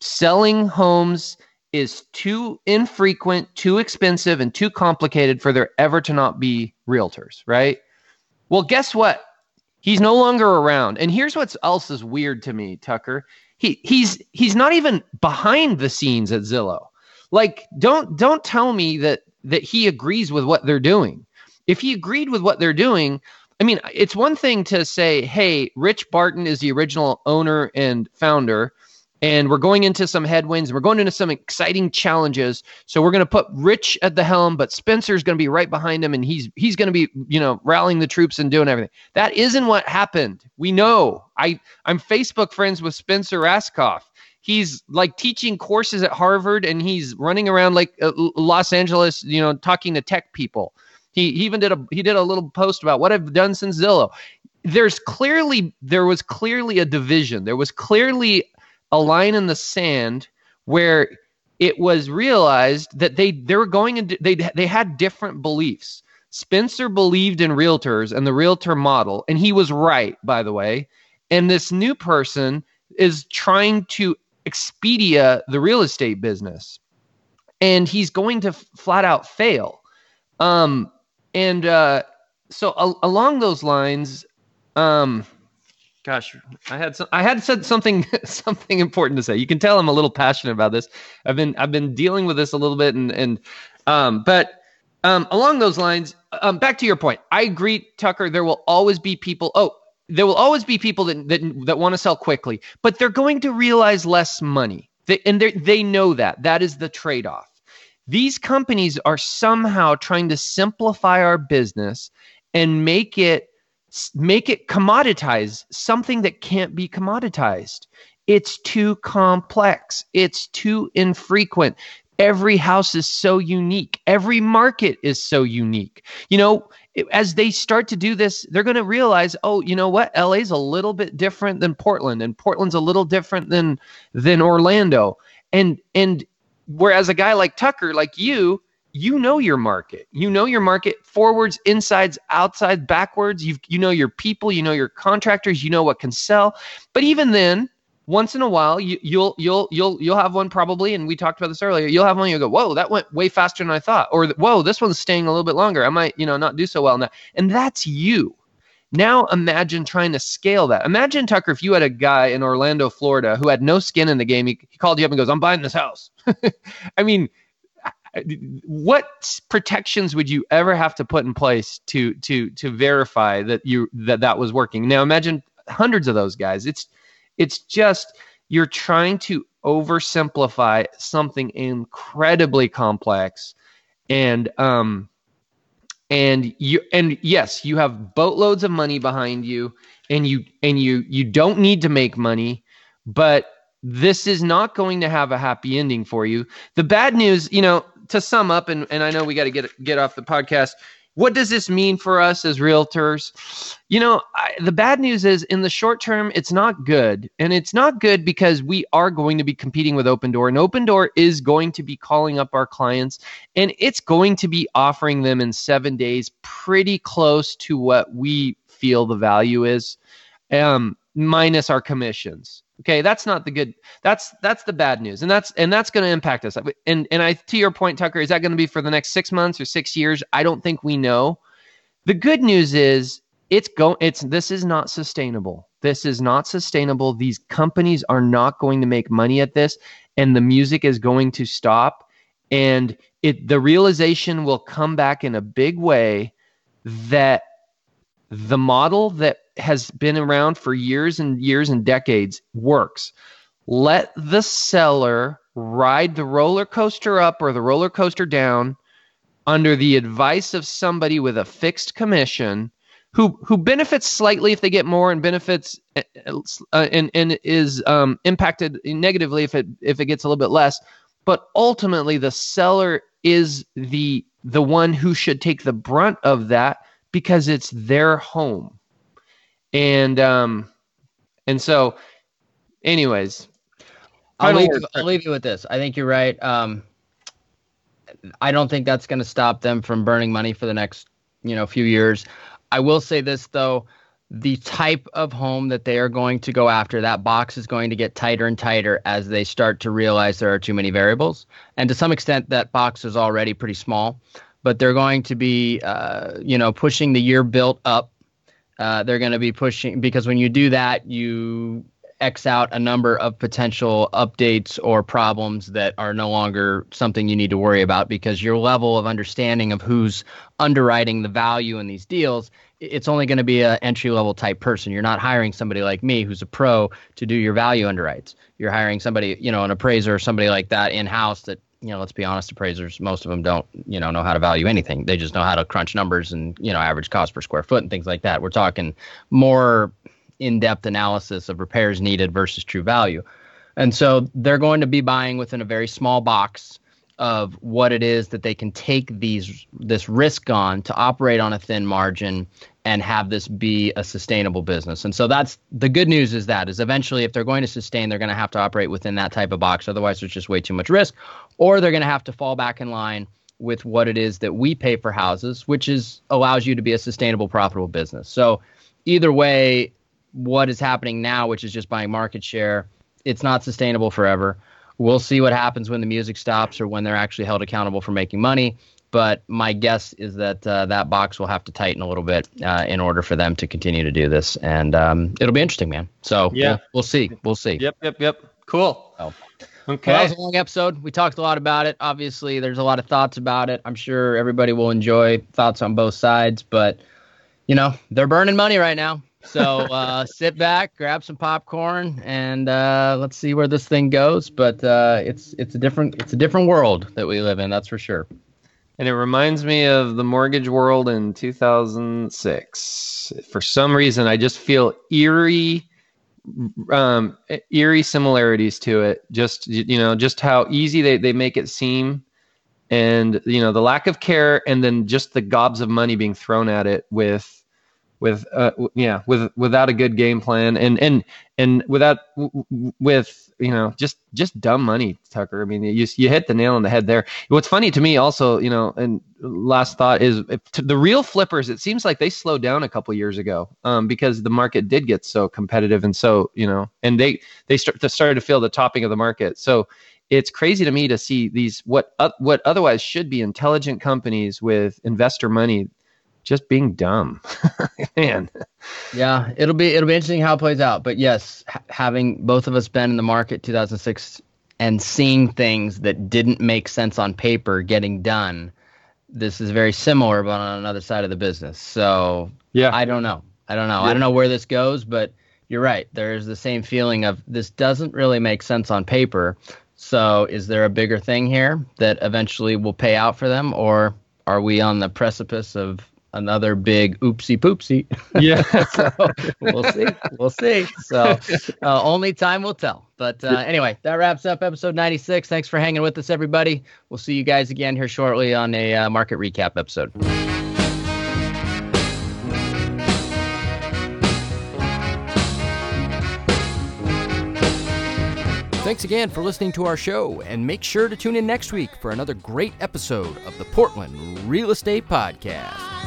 Speaker 2: Selling homes is too infrequent, too expensive, and too complicated for there ever to not be realtors, right? Well, guess what? He's no longer around. And here's what else is weird to me, Tucker. He he's he's not even behind the scenes at Zillow. Like, don't don't tell me that that he agrees with what they're doing. If he agreed with what they're doing, I mean, it's one thing to say, hey, Rich Barton is the original owner and founder, and we're going into some headwinds, we're going into some exciting challenges. So we're going to put Rich at the helm, but Spencer's going to be right behind him, and he's he's going to be, you know, rallying the troops and doing everything. That isn't what happened. We know. I I'm Facebook friends with Spencer Rascoff. He's like teaching courses at Harvard, and he's running around like uh, Los Angeles, you know, talking to tech people. He, even did a he did a little post about what I've done since Zillow. There's clearly there was clearly a division. There was clearly a line in the sand where it was realized that they they were going into they they had different beliefs. Spencer believed in realtors and the realtor model, and he was right, by the way. And this new person is trying to Expedia the real estate business, and he's going to f- flat out fail. Um, and uh, so along those lines, um, gosh, I had some, I had said something something important to say. You can tell I'm a little passionate about this. I've been I've been dealing with this a little bit, and and um, but um, along those lines, um, back to your point. I agree, Tucker. There will always be people. Oh, there will always be people that that, that want to sell quickly, but they're going to realize less money. They, and they know that. That is the trade off. These companies are somehow trying to simplify our business and make it make it commoditize something that can't be commoditized. It's too complex. It's too infrequent. Every house is so unique. Every market is so unique. You know, as they start to do this, they're going to realize, oh, you know what? LA's a little bit different than Portland, and Portland's a little different than than Orlando. And and whereas a guy like Tucker, like you, you know your market. You know your market forwards, insides, outside, backwards. You you know your people. You know your contractors. You know what can sell. But even then, once in a while you, you'll you'll you'll you'll have one probably and we talked about this earlier you'll have one You'll go whoa that went way faster than i thought or whoa this one's staying a little bit longer i might you know not do so well now and that's you now imagine trying to scale that. Imagine tucker if you had a guy in orlando florida who had no skin in the game. He, he called you up and goes i'm buying this house. I mean what protections would you ever have to put in place to to to verify that you that that was working? Now imagine hundreds of those guys. It's it's just you're trying to oversimplify something incredibly complex. And um and you and yes you have boatloads of money behind you and you and you you don't need to make money but this is not going to have a happy ending for you. The bad news you know to sum up and, and i know we got to get get off the podcast what does this mean for us as realtors? You know, I, the bad news is in the short term, it's not good. And it's not good because we are going to be competing with Opendoor, and Opendoor is going to be calling up our clients and it's going to be offering them in seven days pretty close to what we feel the value is, um, minus our commissions. Okay, that's not the good. That's that's the bad news, and that's and that's going to impact us. And and I to your point, Tucker, is that going to be for the next six months or six years? I don't think we know. The good news is it's going. It's this is not sustainable. This is not sustainable. These companies are not going to make money at this, and the music is going to stop. And it the realization will come back in a big way that the model that has been around for years and years and decades works. Let the seller ride the roller coaster up or the roller coaster down under the advice of somebody with a fixed commission who who benefits slightly if they get more and benefits uh, and and is um, impacted negatively if it if it gets a little bit less but ultimately the seller is the the one who should take the brunt of that because it's their home and um, and so, anyways,
Speaker 1: I'll leave, I'll leave you with this. I think you're right. Um, I don't think that's going to stop them from burning money for the next, you know, few years. I will say this though, the type of home that they are going to go after, that box is going to get tighter and tighter as they start to realize there are too many variables. And to some extent, that box is already pretty small, but they're going to be, uh, you know, pushing the year built up uh, they're going to be pushing because when you do that, you X out a number of potential updates or problems that are no longer something you need to worry about because your level of understanding of who's underwriting the value in these deals it's only going to be an entry level type person. You're not hiring somebody like me who's a pro to do your value underwrites. You're hiring somebody, you know, an appraiser or somebody like that in house that you know, let's be honest, appraisers, most of them don't, you know, know how to value anything. They just know how to crunch numbers and, you know, average cost per square foot and things like that. We're talking more in-depth analysis of repairs needed versus true value. And so they're going to be buying within a very small box of what it is that they can take these this risk on to operate on a thin margin and have this be a sustainable business. And so that's the good news is that is eventually if they're going to sustain, they're going to have to operate within that type of box. Otherwise, there's just way too much risk, or they're going to have to fall back in line with what it is that we pay for houses, which is allows you to be a sustainable, profitable business. So either way, what is happening now, which is just buying market share, it's not sustainable forever. We'll see what happens when the music stops or when they're actually held accountable for making money but my guess is that uh, that box will have to tighten a little bit uh, in order for them to continue to do this, and um, it'll be interesting, man. So yeah, we'll, we'll, see. We'll see.
Speaker 2: Yep, yep, yep. Cool.
Speaker 1: So,
Speaker 2: Okay.
Speaker 1: Well, that was a long episode. We talked a lot about it. Obviously, there's a lot of thoughts about it. I'm sure everybody will enjoy thoughts on both sides, but you know, they're burning money right now. So uh, sit back, grab some popcorn, and uh, let's see where this thing goes. But uh, it's it's a different it's a different world that we live in. That's for sure.
Speaker 2: And it reminds me of the mortgage world in 2006. For some reason, I just feel eerie, um, eerie similarities to it. Just you know, just how easy they, they make it seem, and you know, the lack of care, and then just the gobs of money being thrown at it with with uh, yeah with without a good game plan and and and without with you know just just dumb money tucker. I mean you you hit the nail on the head there. What's funny to me also you know and last thought is the real flippers it seems like they slowed down a couple years ago um, because the market did get so competitive and so you know and they they start to started to feel the topping of the market. So it's crazy to me to see these what uh, what otherwise should be intelligent companies with investor money just being dumb. Man.
Speaker 1: Yeah, it'll be it'll be interesting how it plays out. But yes, ha- having both of us been in the market 2006 and seeing things that didn't make sense on paper getting done, this is very similar, but on another side of the business. So
Speaker 2: yeah,
Speaker 1: I don't know. I don't know. Yeah. I don't know where this goes, but you're right. There's the same feeling of this doesn't really make sense on paper. So is there a bigger thing here that eventually will pay out for them, or are we on the precipice of another big oopsie poopsie.
Speaker 2: Yeah.
Speaker 1: so we'll see. We'll see. So uh, only time will tell. But uh, anyway, that wraps up episode 96. Thanks for hanging with us, everybody. We'll see you guys again here shortly on a uh, market recap episode. Thanks again for listening to our show, and make sure to tune in next week for another great episode of the Portland Real Estate Podcast.